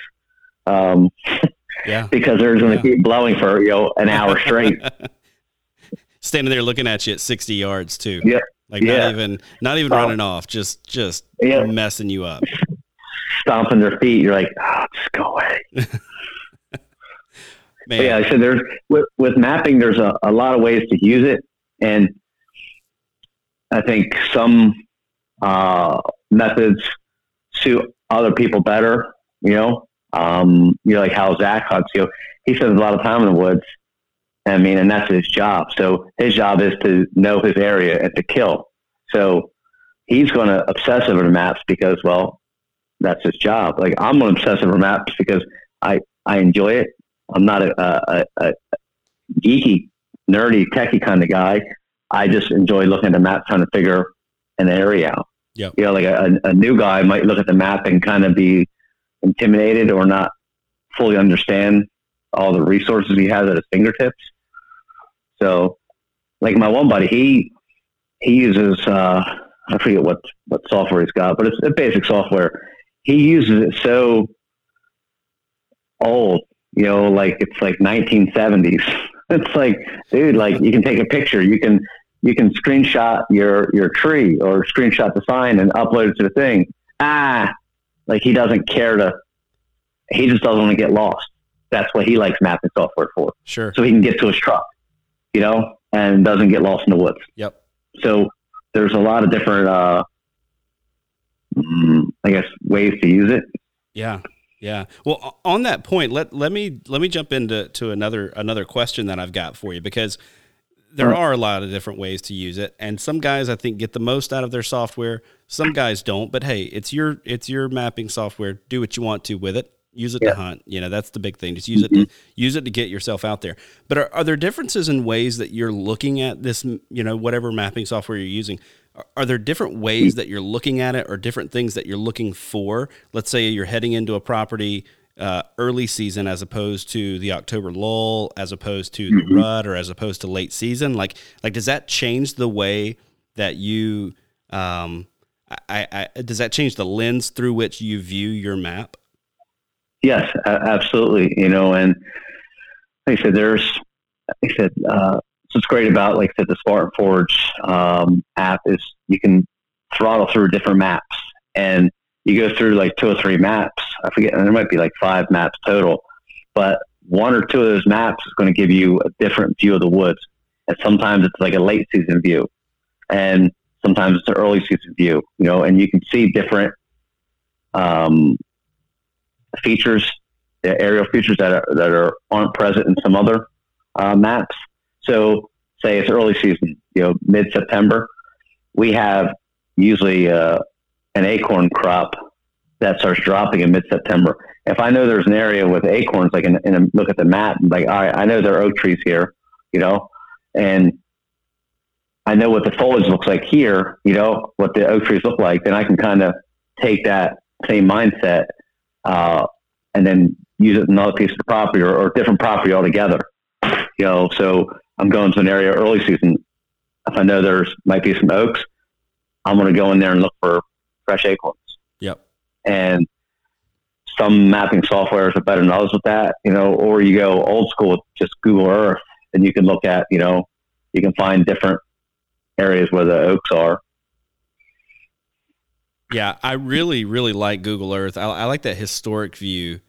Um, yeah. because they're going to yeah. keep blowing for you know an hour straight. standing there looking at you at 60 yards too. Yeah. Like yeah. not even not even uh, running off, just just yeah. messing you up. Stomping their feet. You're like, oh, just go away. Man. yeah, I said there's with, with mapping. There's a, a lot of ways to use it, and I think some uh, methods suit other people better. You know, um, you know, like how Zach hunts. You know, he spends a lot of time in the woods, I mean, and that's his job. So his job is to know his area and to kill. So he's going to obsess over the maps because, well, that's his job. Like I'm going to obsess over maps because I, I enjoy it. I'm not a, a, a, geeky, nerdy, techie kind of guy. I just enjoy looking at the map, trying to figure an area out. Yeah. You know, like a, a new guy might look at the map and kind of be intimidated or not fully understand all the resources he has at his fingertips. So, like my one buddy, he he uses uh, I forget what what software he's got, but it's a basic software. He uses it so old, you know, like it's like 1970s. it's like, dude, like you can take a picture, you can you can screenshot your your tree or screenshot the sign and upload it to the thing. Ah, like he doesn't care to. He just doesn't want to get lost. That's what he likes mapping software for. Sure. So he can get to his truck, you know, and doesn't get lost in the woods. Yep. So there's a lot of different, uh, mm, I guess, ways to use it. Yeah. Yeah. Well, on that point, let let me let me jump into to another another question that I've got for you because there are a lot of different ways to use it, and some guys I think get the most out of their software. Some guys don't, but hey, it's your it's your mapping software. Do what you want to with it. Use it Yeah. to hunt. You know that's the big thing. Just use it to mm-hmm. use it to get yourself out there. But are, are there differences in ways that you're looking at this? You know, whatever mapping software you're using. Are, there different ways that you're looking at it, or different things that you're looking for? Let's say you're heading into a property uh, early season as opposed to the October lull, as opposed to the rut, or as opposed to late season? Like, like does that change the way that you? Um, I, I, does that change the lens through which you view your map? Yes, absolutely. You know, and like I said, there's, like I said, uh, what's great about, like said, the Spartan Forge um, app is you can throttle through different maps, and you go through like two or three maps. I forget, there might be like five maps total, but one or two of those maps is going to give you a different view of the woods, and sometimes it's like a late season view, and sometimes it's an early season view. You know, and you can see different. Um, features, aerial features that are, that are aren't present in some other uh, maps. So, say it's early season, you know, mid September, we have usually uh, an acorn crop that starts dropping in mid September. If I know there's an area with acorns, like in, in a, look at the map, like all right, I know there are oak trees here, you know, and I know what the foliage looks like here, you know, what the oak trees look like, then I can kind of take that same mindset uh, and then use it in another piece of property or, or different property altogether. You know, so I'm going to an area early season. If I know there's might be some oaks, I'm going to go in there and look for fresh acorns. Yep. And some mapping softwares are better than others with that, you know, or you go old school with just Google Earth and you can look at, you know, you can find different areas where the oaks are. Yeah, I really, really like Google Earth. I, I like that historic view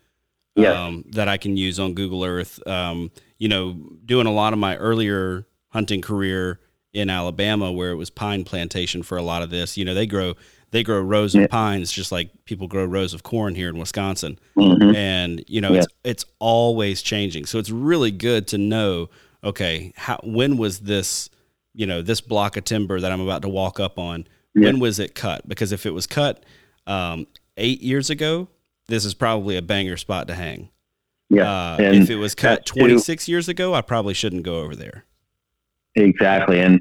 Yes. um, that I can use on Google Earth. Um, you know, doing a lot of my earlier hunting career in Alabama, where it was pine plantation for a lot of this. You know, they grow they grow rows Yeah. of pines just like people grow rows of corn here in Wisconsin. Mhm. and you know Yeah. it's it's always changing so it's really good to know okay how when was this you know this block of timber that i'm about to walk up on Yeah. when was it cut because if it was cut um, eight years ago this is probably a banger spot to hang Yeah. uh, and if it was cut that's too- 26 years ago i probably shouldn't go over there Exactly. And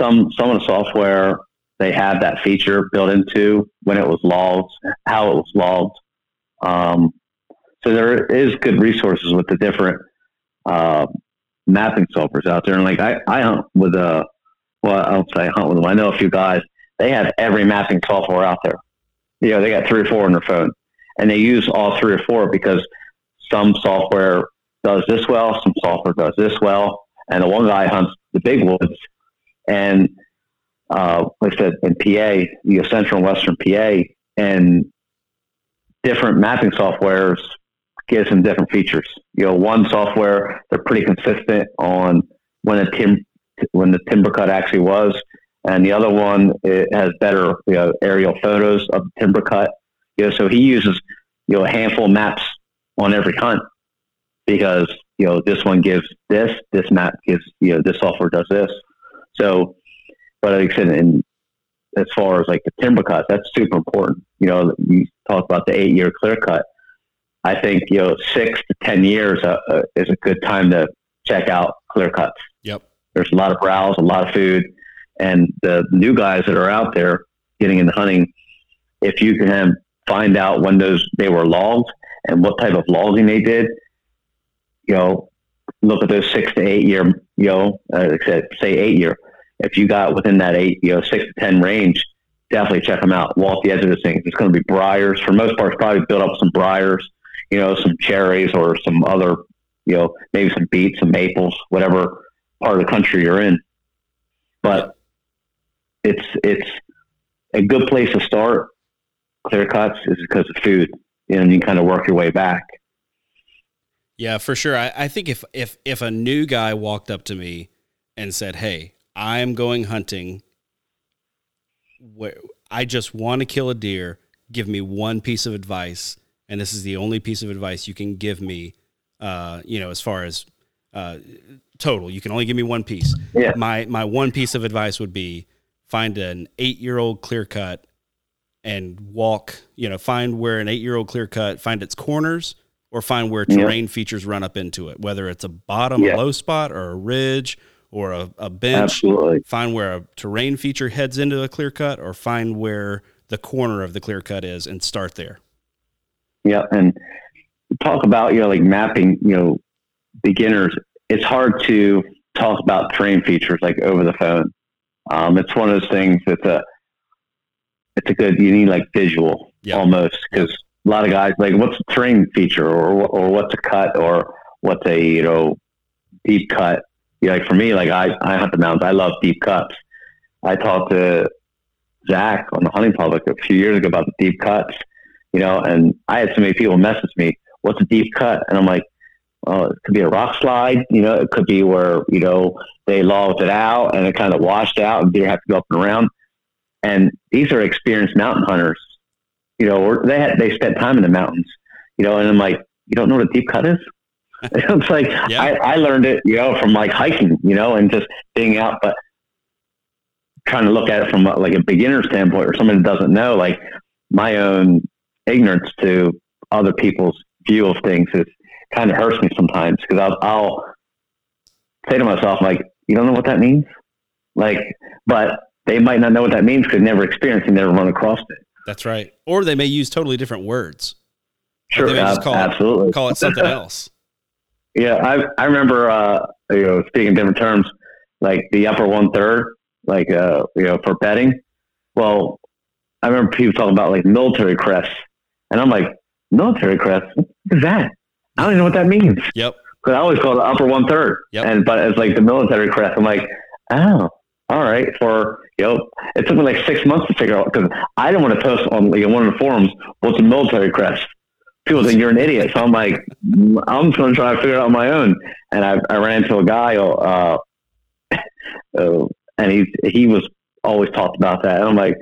some some of the software they have that feature built into when it was logged, how it was logged. Um, so there is good resources with the different uh, mapping softwares out there. And like I, I hunt with a well, I don't say I hunt with them. I know a few guys. They have every mapping software out there. You know, they got three or four on their phone, and they use all three or four because some software does this well, some software does this well, and the one guy hunts the big woods, and uh, like I said, in PA, you know, central and western PA, and different mapping softwares gives them different features. You know, one software they're pretty consistent on when the tim when the timber cut actually was, and the other one it has better you know, aerial photos of the timber cut. You know, so he uses you know a handful of maps on every hunt because you know this one gives this, this map gives you know this software does this. So, but like I said, in as far as like the timber cut, that's super important. You know, you talk about the eight year clear cut. I think you know six to ten years uh, uh, is a good time to check out clear cuts. yep There's a lot of browse, a lot of food, and the new guys that are out there getting into hunting, if you can find out when those they were logged and what type of logging they did, you know, look at those six to eight year, you know, uh, say eight year. If you got within that eight, you know, six to ten range, definitely check them out. Walk the edge of this thing. It's going to be briars for most parts. Probably build up some briars, you know, some cherries or some other, you know, maybe some beets, some maples, whatever part of the country you're in. but it's it's a good place to start clear cuts is because of food, and you kind of work your way back. Yeah, for sure. I, I think if if if a new guy walked up to me and said, "Hey, I'm going hunting. Where I just want to kill a deer. Give me one piece of advice, and this is the only piece of advice you can give me. Uh, you know, as far as uh, total, you can only give me one piece. Yeah. My my one piece of advice would be find an eight year old clear cut and walk. You know, find where an eight year old clear cut find its corners or find where terrain features run up into it, whether it's a bottom, a low spot, or a ridge, or a, a bench. Absolutely. Find where a terrain feature heads into a clear cut, or find where the corner of the clear cut is and start there. Yeah, and talk about you know like mapping. You know, beginners. It's hard to talk about terrain features like over the phone. Um, it's one of those things. It's a it's a good. You need like visual Yeah. almost because a lot of guys like what's a terrain feature or or what's a cut or what's a you know deep cut. You know, like for me, like I I hunt the mountains. I love deep cuts. I talked to Zach on the hunting public a few years ago about the deep cuts you know, and I had so many people message me, what's a deep cut? And I'm like, well, it could be a rock slide, you know, it could be where, you know, they logged it out and it kind of washed out and deer have to go up and around. And these are experienced mountain hunters, you know, or they had, they spent time in the mountains, you know, and I'm like, you don't know what a deep cut is? it's like, Yeah. I, I learned it, you know, from like hiking, you know, and just being out, but trying to look at it from uh, like a beginner standpoint or someone that doesn't know, like my own ignorance to other people's view of things is kind of hurts me sometimes because I'll, I'll say to myself like, you don't know what that means, like, but they might not know what that means because never experienced and never run across it. That's right. Or they may use totally different words. Sure, they may just ab- call it- absolutely. Call it something else. Yeah, I I remember uh, you know speaking different terms, like the upper one third, like uh, you know for betting. Well, I remember people talking about like military crests, and I'm like, military crest, what is that? I don't even know what that means. Yep. Because I always call it the upper one third, Yep. and but it's like the military crest. I'm like, oh, all right. For you know, it took me like six months to figure out because I didn't want to post on like one of the forums what's a military crest. People think you're an idiot, so I'm like, I'm just going to try to figure it out on my own. And I, I ran into a guy, uh, uh, and he he was always talked about that. And I'm like,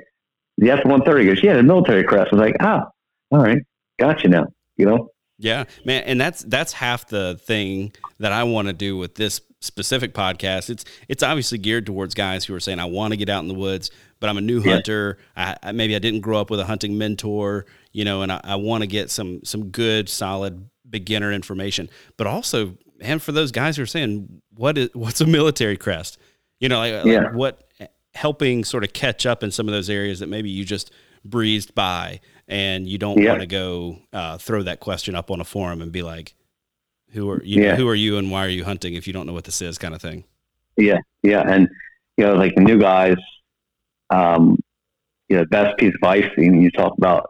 the F one thirty goes, yeah, the military crest. I was like, ah, all right, gotcha now. You know, Yeah, man, and that's that's half the thing that I want to do with this specific podcast. It's it's obviously geared towards guys who are saying I want to get out in the woods, but I'm a new Yeah. hunter. I, I maybe I didn't grow up with a hunting mentor, you know, and I, I want to get some some good solid beginner information. But also, and for those guys who are saying what is what's a military crest, you know, like, like what helping sort of catch up in some of those areas that maybe you just breezed by and you don't Yeah. want to go uh, throw that question up on a forum and be like who are you know, who are you and why are you hunting if you don't know what this is kind of thing Yeah, yeah, and you know, like the new guys, um, you know, the best piece of advice you, you talk about,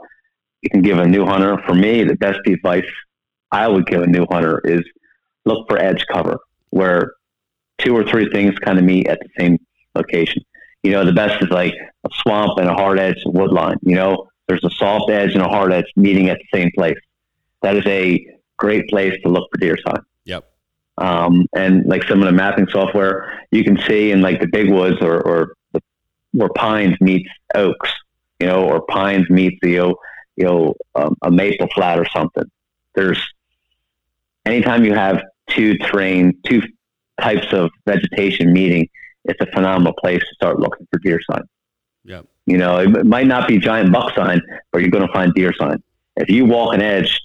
you can give a new hunter. For me, the best piece of advice I would give a new hunter is look for edge cover, where two or three things kind of meet at the same location. You know, the best is like a swamp and a hard edge wood line. You know, there's a soft edge and a hard edge meeting at the same place. That is a great place to look for deer sign yep um, and like some of the mapping software, you can see in like the big woods or, or the, where pines meets oaks, you know, or pines meets the, you know, you know um, a maple flat or something. There's anytime you have two terrain, two types of vegetation meeting, it's a phenomenal place to start looking for deer sign. yep You know, it might not be giant buck sign, but you're going to find deer sign. If you walk an edge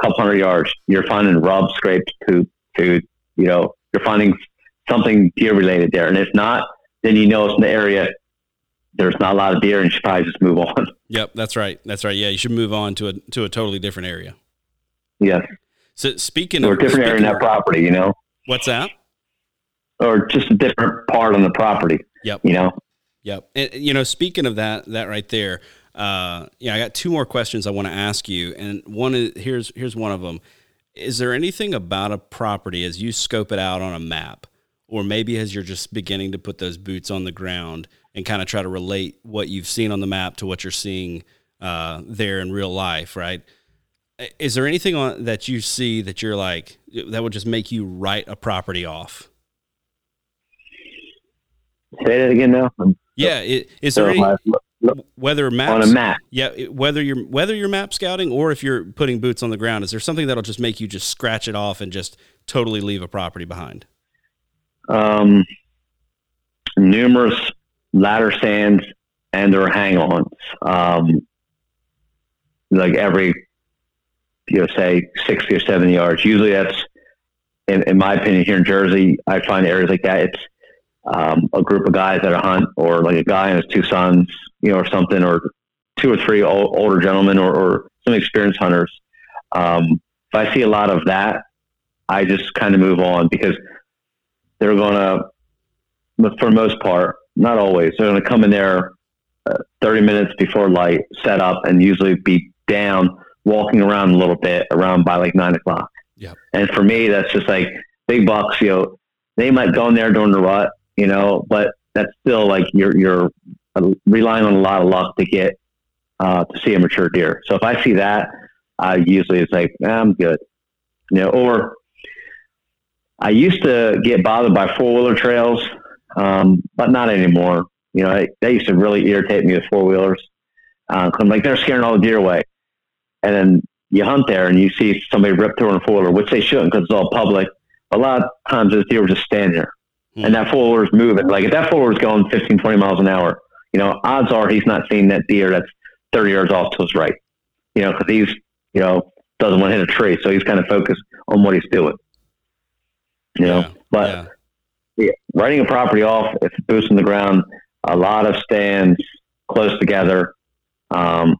couple hundred yards, you're finding rub, scrapes, poop, food. You know, you're finding something deer related there. And if not, then you know it's in the area. There's not a lot of deer, and you should probably just move on. yep that's right that's right yeah you should move on to a to a totally different area yes, so speaking or a of different area in that property. You know, what's that or just a different part on the property. Yep. You know, Yep. And, you know, speaking of that, that right there, uh, yeah, I got two more questions I want to ask you, and one is here's here's one of them. Is there anything about a property as you scope it out on a map, or maybe as you're just beginning to put those boots on the ground and kind of try to relate what you've seen on the map to what you're seeing uh, there in real life, right? Is there anything on that you see that you're like that would just make you write a property off? Say that again now. Yeah, it, is there any, whether maps on a map? Yeah, whether you're whether you're map scouting or if you're putting boots on the ground, is there something that'll just make you just scratch it off and just totally leave a property behind? Um, numerous ladder stands and their hang-ons. Um, like every, you know, say sixty or seventy yards. Usually, that's in, in my opinion here in Jersey. I find areas like that. It's um, a group of guys at a hunt, or like a guy and his two sons, you know, or something, or two or three old, older gentlemen, or, or some experienced hunters. Um, if I see a lot of that, I just kind of move on because they're going to, for the most part, not always, they're going to come in there uh, 30 minutes before light, set up, and usually be down, walking around a little bit around by like nine o'clock. Yeah. And for me, that's just like big bucks, you know, they might go in there during the rut, you know, but that's still like you're, you're relying on a lot of luck to get, uh, to see a mature deer. So if I see that, I usually it's like, I'm good, you know, or I used to get bothered by four wheeler trails, um, but not anymore. You know, they used to really irritate me with four wheelers. Uh, I'm like, they're scaring all the deer away. And then you hunt there and you see somebody rip through on a four wheeler, which they shouldn't because it's all public. A lot of times those deer will just stand there mm. and that is moving. Like if that is going 15, 20 miles an hour, you know, odds are he's not seeing that deer that's 30 yards off to his right, you know, because he's, you know, doesn't want to hit a tree. So he's kind of focused on what he's doing, you know, yeah, but yeah. Yeah, writing a property off, if it's boots on the ground, a lot of stands close together. Um,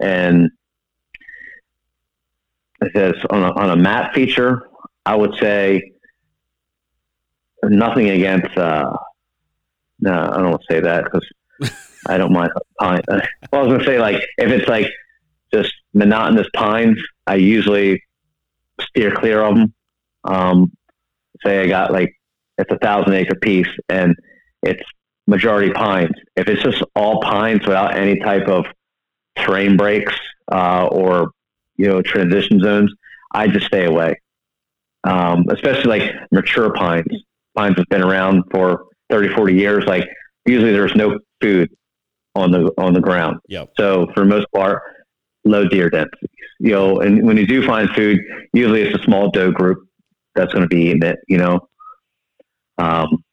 and it says on a, on a map feature, I would say nothing against. Uh, no, I don't want to say that because I don't mind pine. Well, I was gonna say like if it's like just monotonous pines, I usually steer clear of them. Um, say I got like it's a thousand acre piece and it's majority pines. If it's just all pines without any type of terrain breaks uh, or you know transition zones, I just stay away. Um, especially like mature pines. Pines have been around for 30, 40 years. Like usually there's no food on the on the ground. Yep. So for the most part, low deer densities. You know, and when you do find food, usually it's a small doe group that's going to be eating it. You know, um,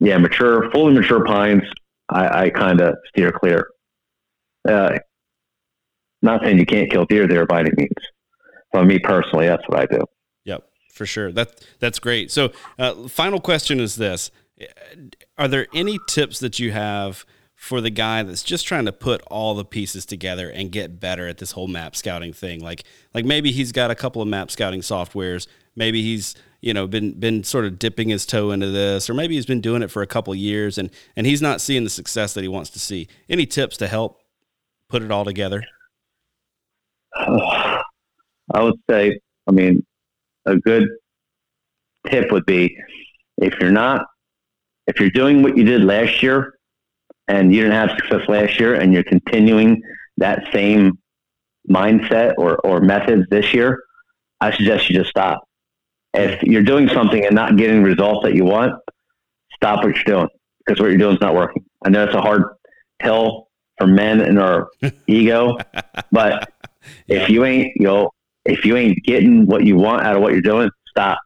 yeah, mature, fully mature pines, I, I kind of steer clear. Uh, not saying you can't kill deer there by any means. But me personally, that's what I do. For sure. That that's great. So, uh, final question is this: Are there any tips that you have? for the guy that's just trying to put all the pieces together and get better at this whole map scouting thing. Like like maybe he's got a couple of map scouting softwares. Maybe he's you know been been sort of dipping his toe into this, or maybe he's been doing it for a couple years and and he's not seeing the success that he wants to see. Any tips to help put it all together? I would say, I mean, a good tip would be if you're not if you're doing what you did last year and you didn't have success last year and you're continuing that same mindset or, or methods this year, I suggest you just stop. If you're doing something and not getting results that you want, stop what you're doing because what you're doing is not working. I know it's a hard pill for men and our ego, but if you ain't, you know, if you ain't getting what you want out of what you're doing, stop.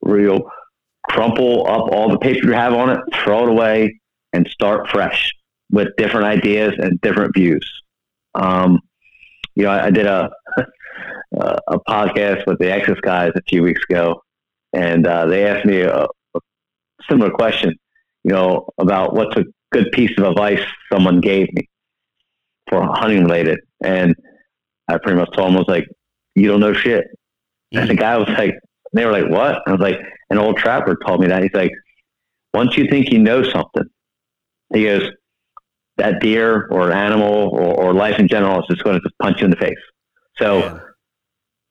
Real crumple up all the paper you have on it, throw it away, and start fresh with different ideas and different views. Um, you know, I, I did a a podcast with the Access guys a few weeks ago, and uh, they asked me a, a, similar question. You know, about what's a good piece of advice someone gave me for hunting related, and I pretty much told them I was like, "You don't know shit." Mm-hmm. And the guy was like, "They were like, what?" I was like, "An old trapper told me that." He's like, "Once you think you know something, he goes, that deer or animal or, or life in general is just going to just punch you in the face. So, yeah.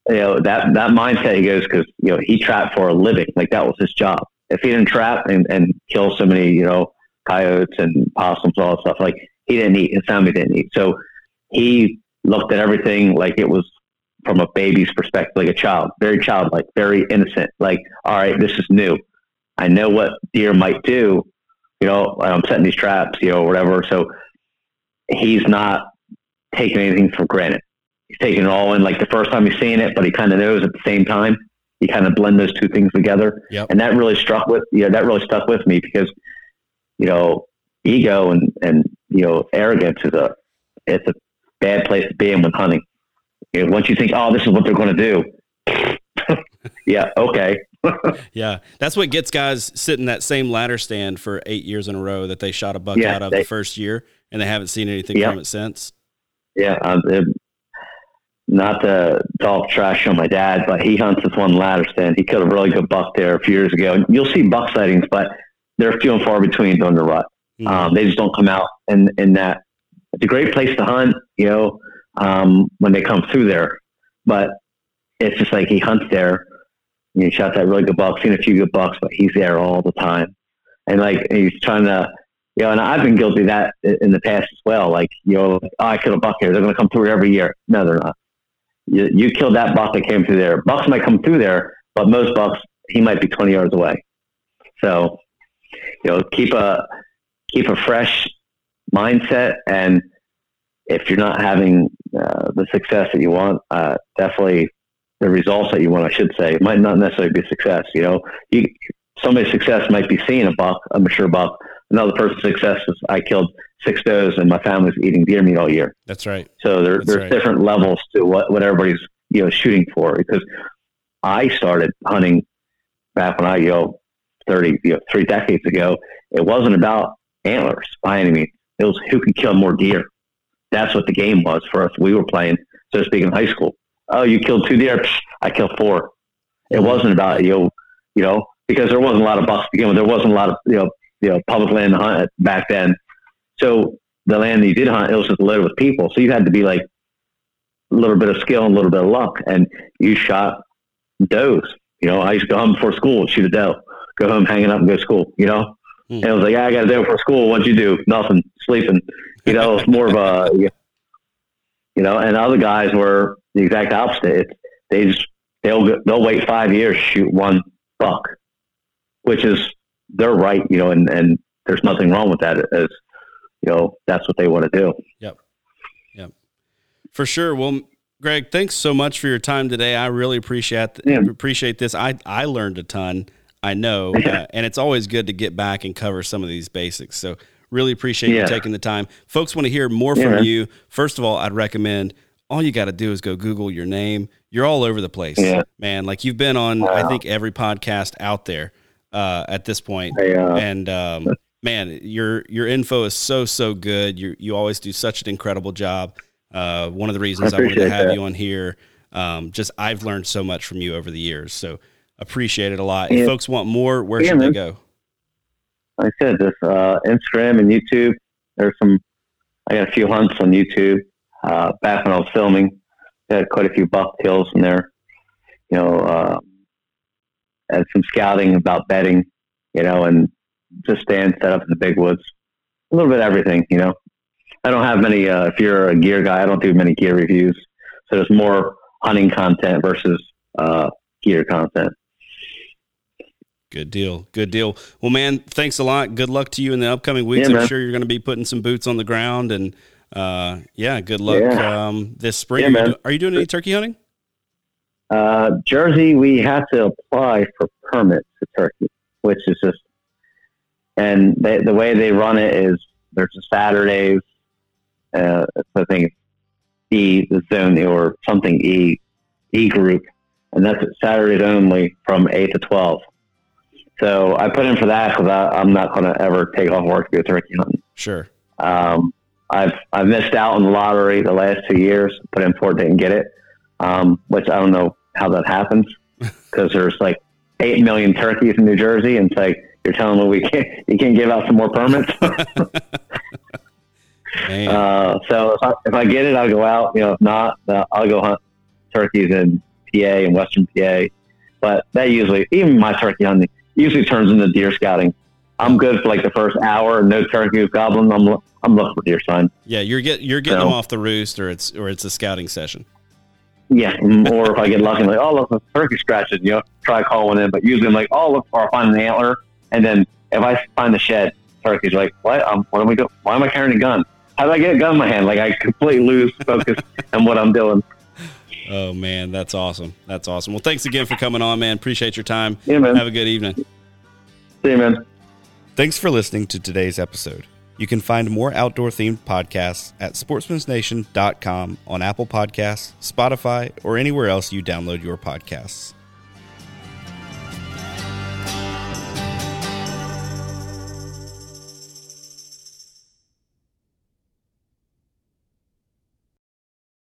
you know, that, that mindset he goes, cause, you know, he trapped for a living. Like that was his job. if he didn't trap and, and kill so many, you know, coyotes and possums, all that stuff, like he didn't eat. His family didn't eat. So he looked at everything like it was from a baby's perspective, like a child, very childlike, very innocent. Like, all right, this is new. I know what deer might do. You know, I'm setting these traps, you know, whatever. So he's not taking anything for granted. He's taking it all in. Like the first time he's seeing it, but he kind of knows at the same time. He kind of blend those two things together, Yep. and that really struck with you know that really stuck with me because you know ego and and you know arrogance is a it's a bad place to be in with hunting. Know, once you think, oh, this is what they're going to do, yeah, okay, Yeah, that's what gets guys sitting that same ladder stand for eight years in a row that they shot a buck Yeah, out of they- the first year, and they haven't seen anything Yep. from it since. yeah. Um, it, not to talk trash on my dad, but he hunts this one ladder stand. He killed a really good buck there a few years ago. And you'll see buck sightings, but they're few and far between during the rut. Mhm. Um, they just don't come out in, in that. It's a great place to hunt, you know, um, when they come through there. But it's just like he hunts there. And he shot that really good buck, seen a few good bucks, but he's there all the time. And like he's trying to, you know, and I've been guilty of that in the past as well. Like, you know, oh, I killed a buck here. They're going to come through every year. No, they're not. You, you killed that buck that came through there. Bucks might come through there, but most bucks, he might be 20 yards away. So, you know, keep a, keep a fresh mindset. And if you're not having uh, the success that you want, uh, definitely the results that you want, I should say, might not necessarily be success. You know, you, somebody's success might be seeing a buck, a mature buck. Another person's success is I killed six does and my family's eating deer meat all year. That's right. So there, That's there's right. different levels to what, what everybody's you know shooting for. Because I started hunting back when I you know thirty you know three decades ago. It wasn't about antlers by any means. It was who could kill more deer. That's what the game was for us. We were playing, so to speak, in high school. Oh, you killed two deer. Psh, I killed four. It wasn't about you know, you know because there wasn't a lot of bucks to begin with. There wasn't a lot of you know you know public land to hunt back then. So the land that you did hunt, it was just loaded with people. So you had to be like a little bit of skill and a little bit of luck. And you shot does. You know, I used to go home before school, shoot a doe, go home, hanging up, and go to school. You know, Hmm. and I was like, yeah, I got a doe for school. What'd you do? Nothing, sleeping. You know, it's more of a, you know. And other guys were the exact opposite. It's, they just they'll they'll wait five years shoot one buck, which is they're right. You know, and and there's nothing wrong with that. As you know, that's what they want to do. Yep. Yep. For sure. Well, Greg, thanks so much for your time today. I really appreciate Yeah. appreciate this. I I learned a ton. I know, uh, and it's always good to get back and cover some of these basics. So really appreciate Yeah. you taking the time. Folks want to hear more Yeah, from man. you. First of all, I'd recommend all you got to do is go Google your name. You're all over the place, Yeah. man. Like you've been on, I think every podcast out there uh, at this point I, uh, and um, man, your your info is so so good. You you always do such an incredible job. Uh, one of the reasons I, wanted to have that. you on here, um, just I've learned so much from you over the years. So appreciate it a lot. Yeah. If folks want more, where Yeah, should they go? Like I said, this uh, Instagram and YouTube. There's some. I got a few hunts on YouTube. Uh, back when I was filming, had quite a few buck kills in there. You know, uh, had some scouting about bedding. You know, and just stand set up in the big woods. A little bit of everything. You know, I don't have many. Uh, if you're a gear guy, I don't do many gear reviews. So there's more hunting content versus uh, gear content. Good deal. Good deal. Well, man, thanks a lot. Good luck to you in the upcoming weeks. Yeah, I'm sure you're going to be putting some boots on the ground, and uh, yeah, good luck Yeah. um, this spring. Yeah, are, you do- are you doing any turkey hunting? Uh, Jersey, we have to apply for permits to Turkey, which is just, and they, the way they run it is there's a Saturdays, uh, I think E, the zone or something E, E group, and that's Saturdays only from 8 to 12. So I put in for that because I'm not going to ever take off work to go turkey hunting. Sure. Um, I've I've missed out on the lottery the last two years. Put in for it, didn't get it. Um, which I don't know how that happens because there's like eight million turkeys in New Jersey, and it's like you're telling me we can't you can't give out some more permits. Uh, so if I, if I get it, I'll go out. You know, if not, uh, I'll go hunt turkeys in PA and Western PA. But that usually, even my turkey hunting, usually turns into deer scouting. I'm good for like the first hour, no turkeys gobbling. I'm I'm looking for deer sign. Yeah, you're get you're getting them off the roost, or it's or it's a scouting session. Yeah, or if I get lucky, I'm like, oh look, a turkey scratching, you know, try to call one in. But usually I'm like, oh look, or I find an antler, and then if I find the shed, turkey's like, what? Um, what am I doing? Why am I carrying a gun? How did I get a gun in my hand? Like I completely lose focus on what I'm doing. Oh man, that's awesome. That's awesome. Well, thanks again for coming on, man. Appreciate your time. Yeah, man. Have a good evening. See you, man. Thanks for listening to today's episode. You can find more outdoor themed podcasts at sportsmansnation.com on Apple Podcasts, Spotify, or anywhere else you download your podcasts.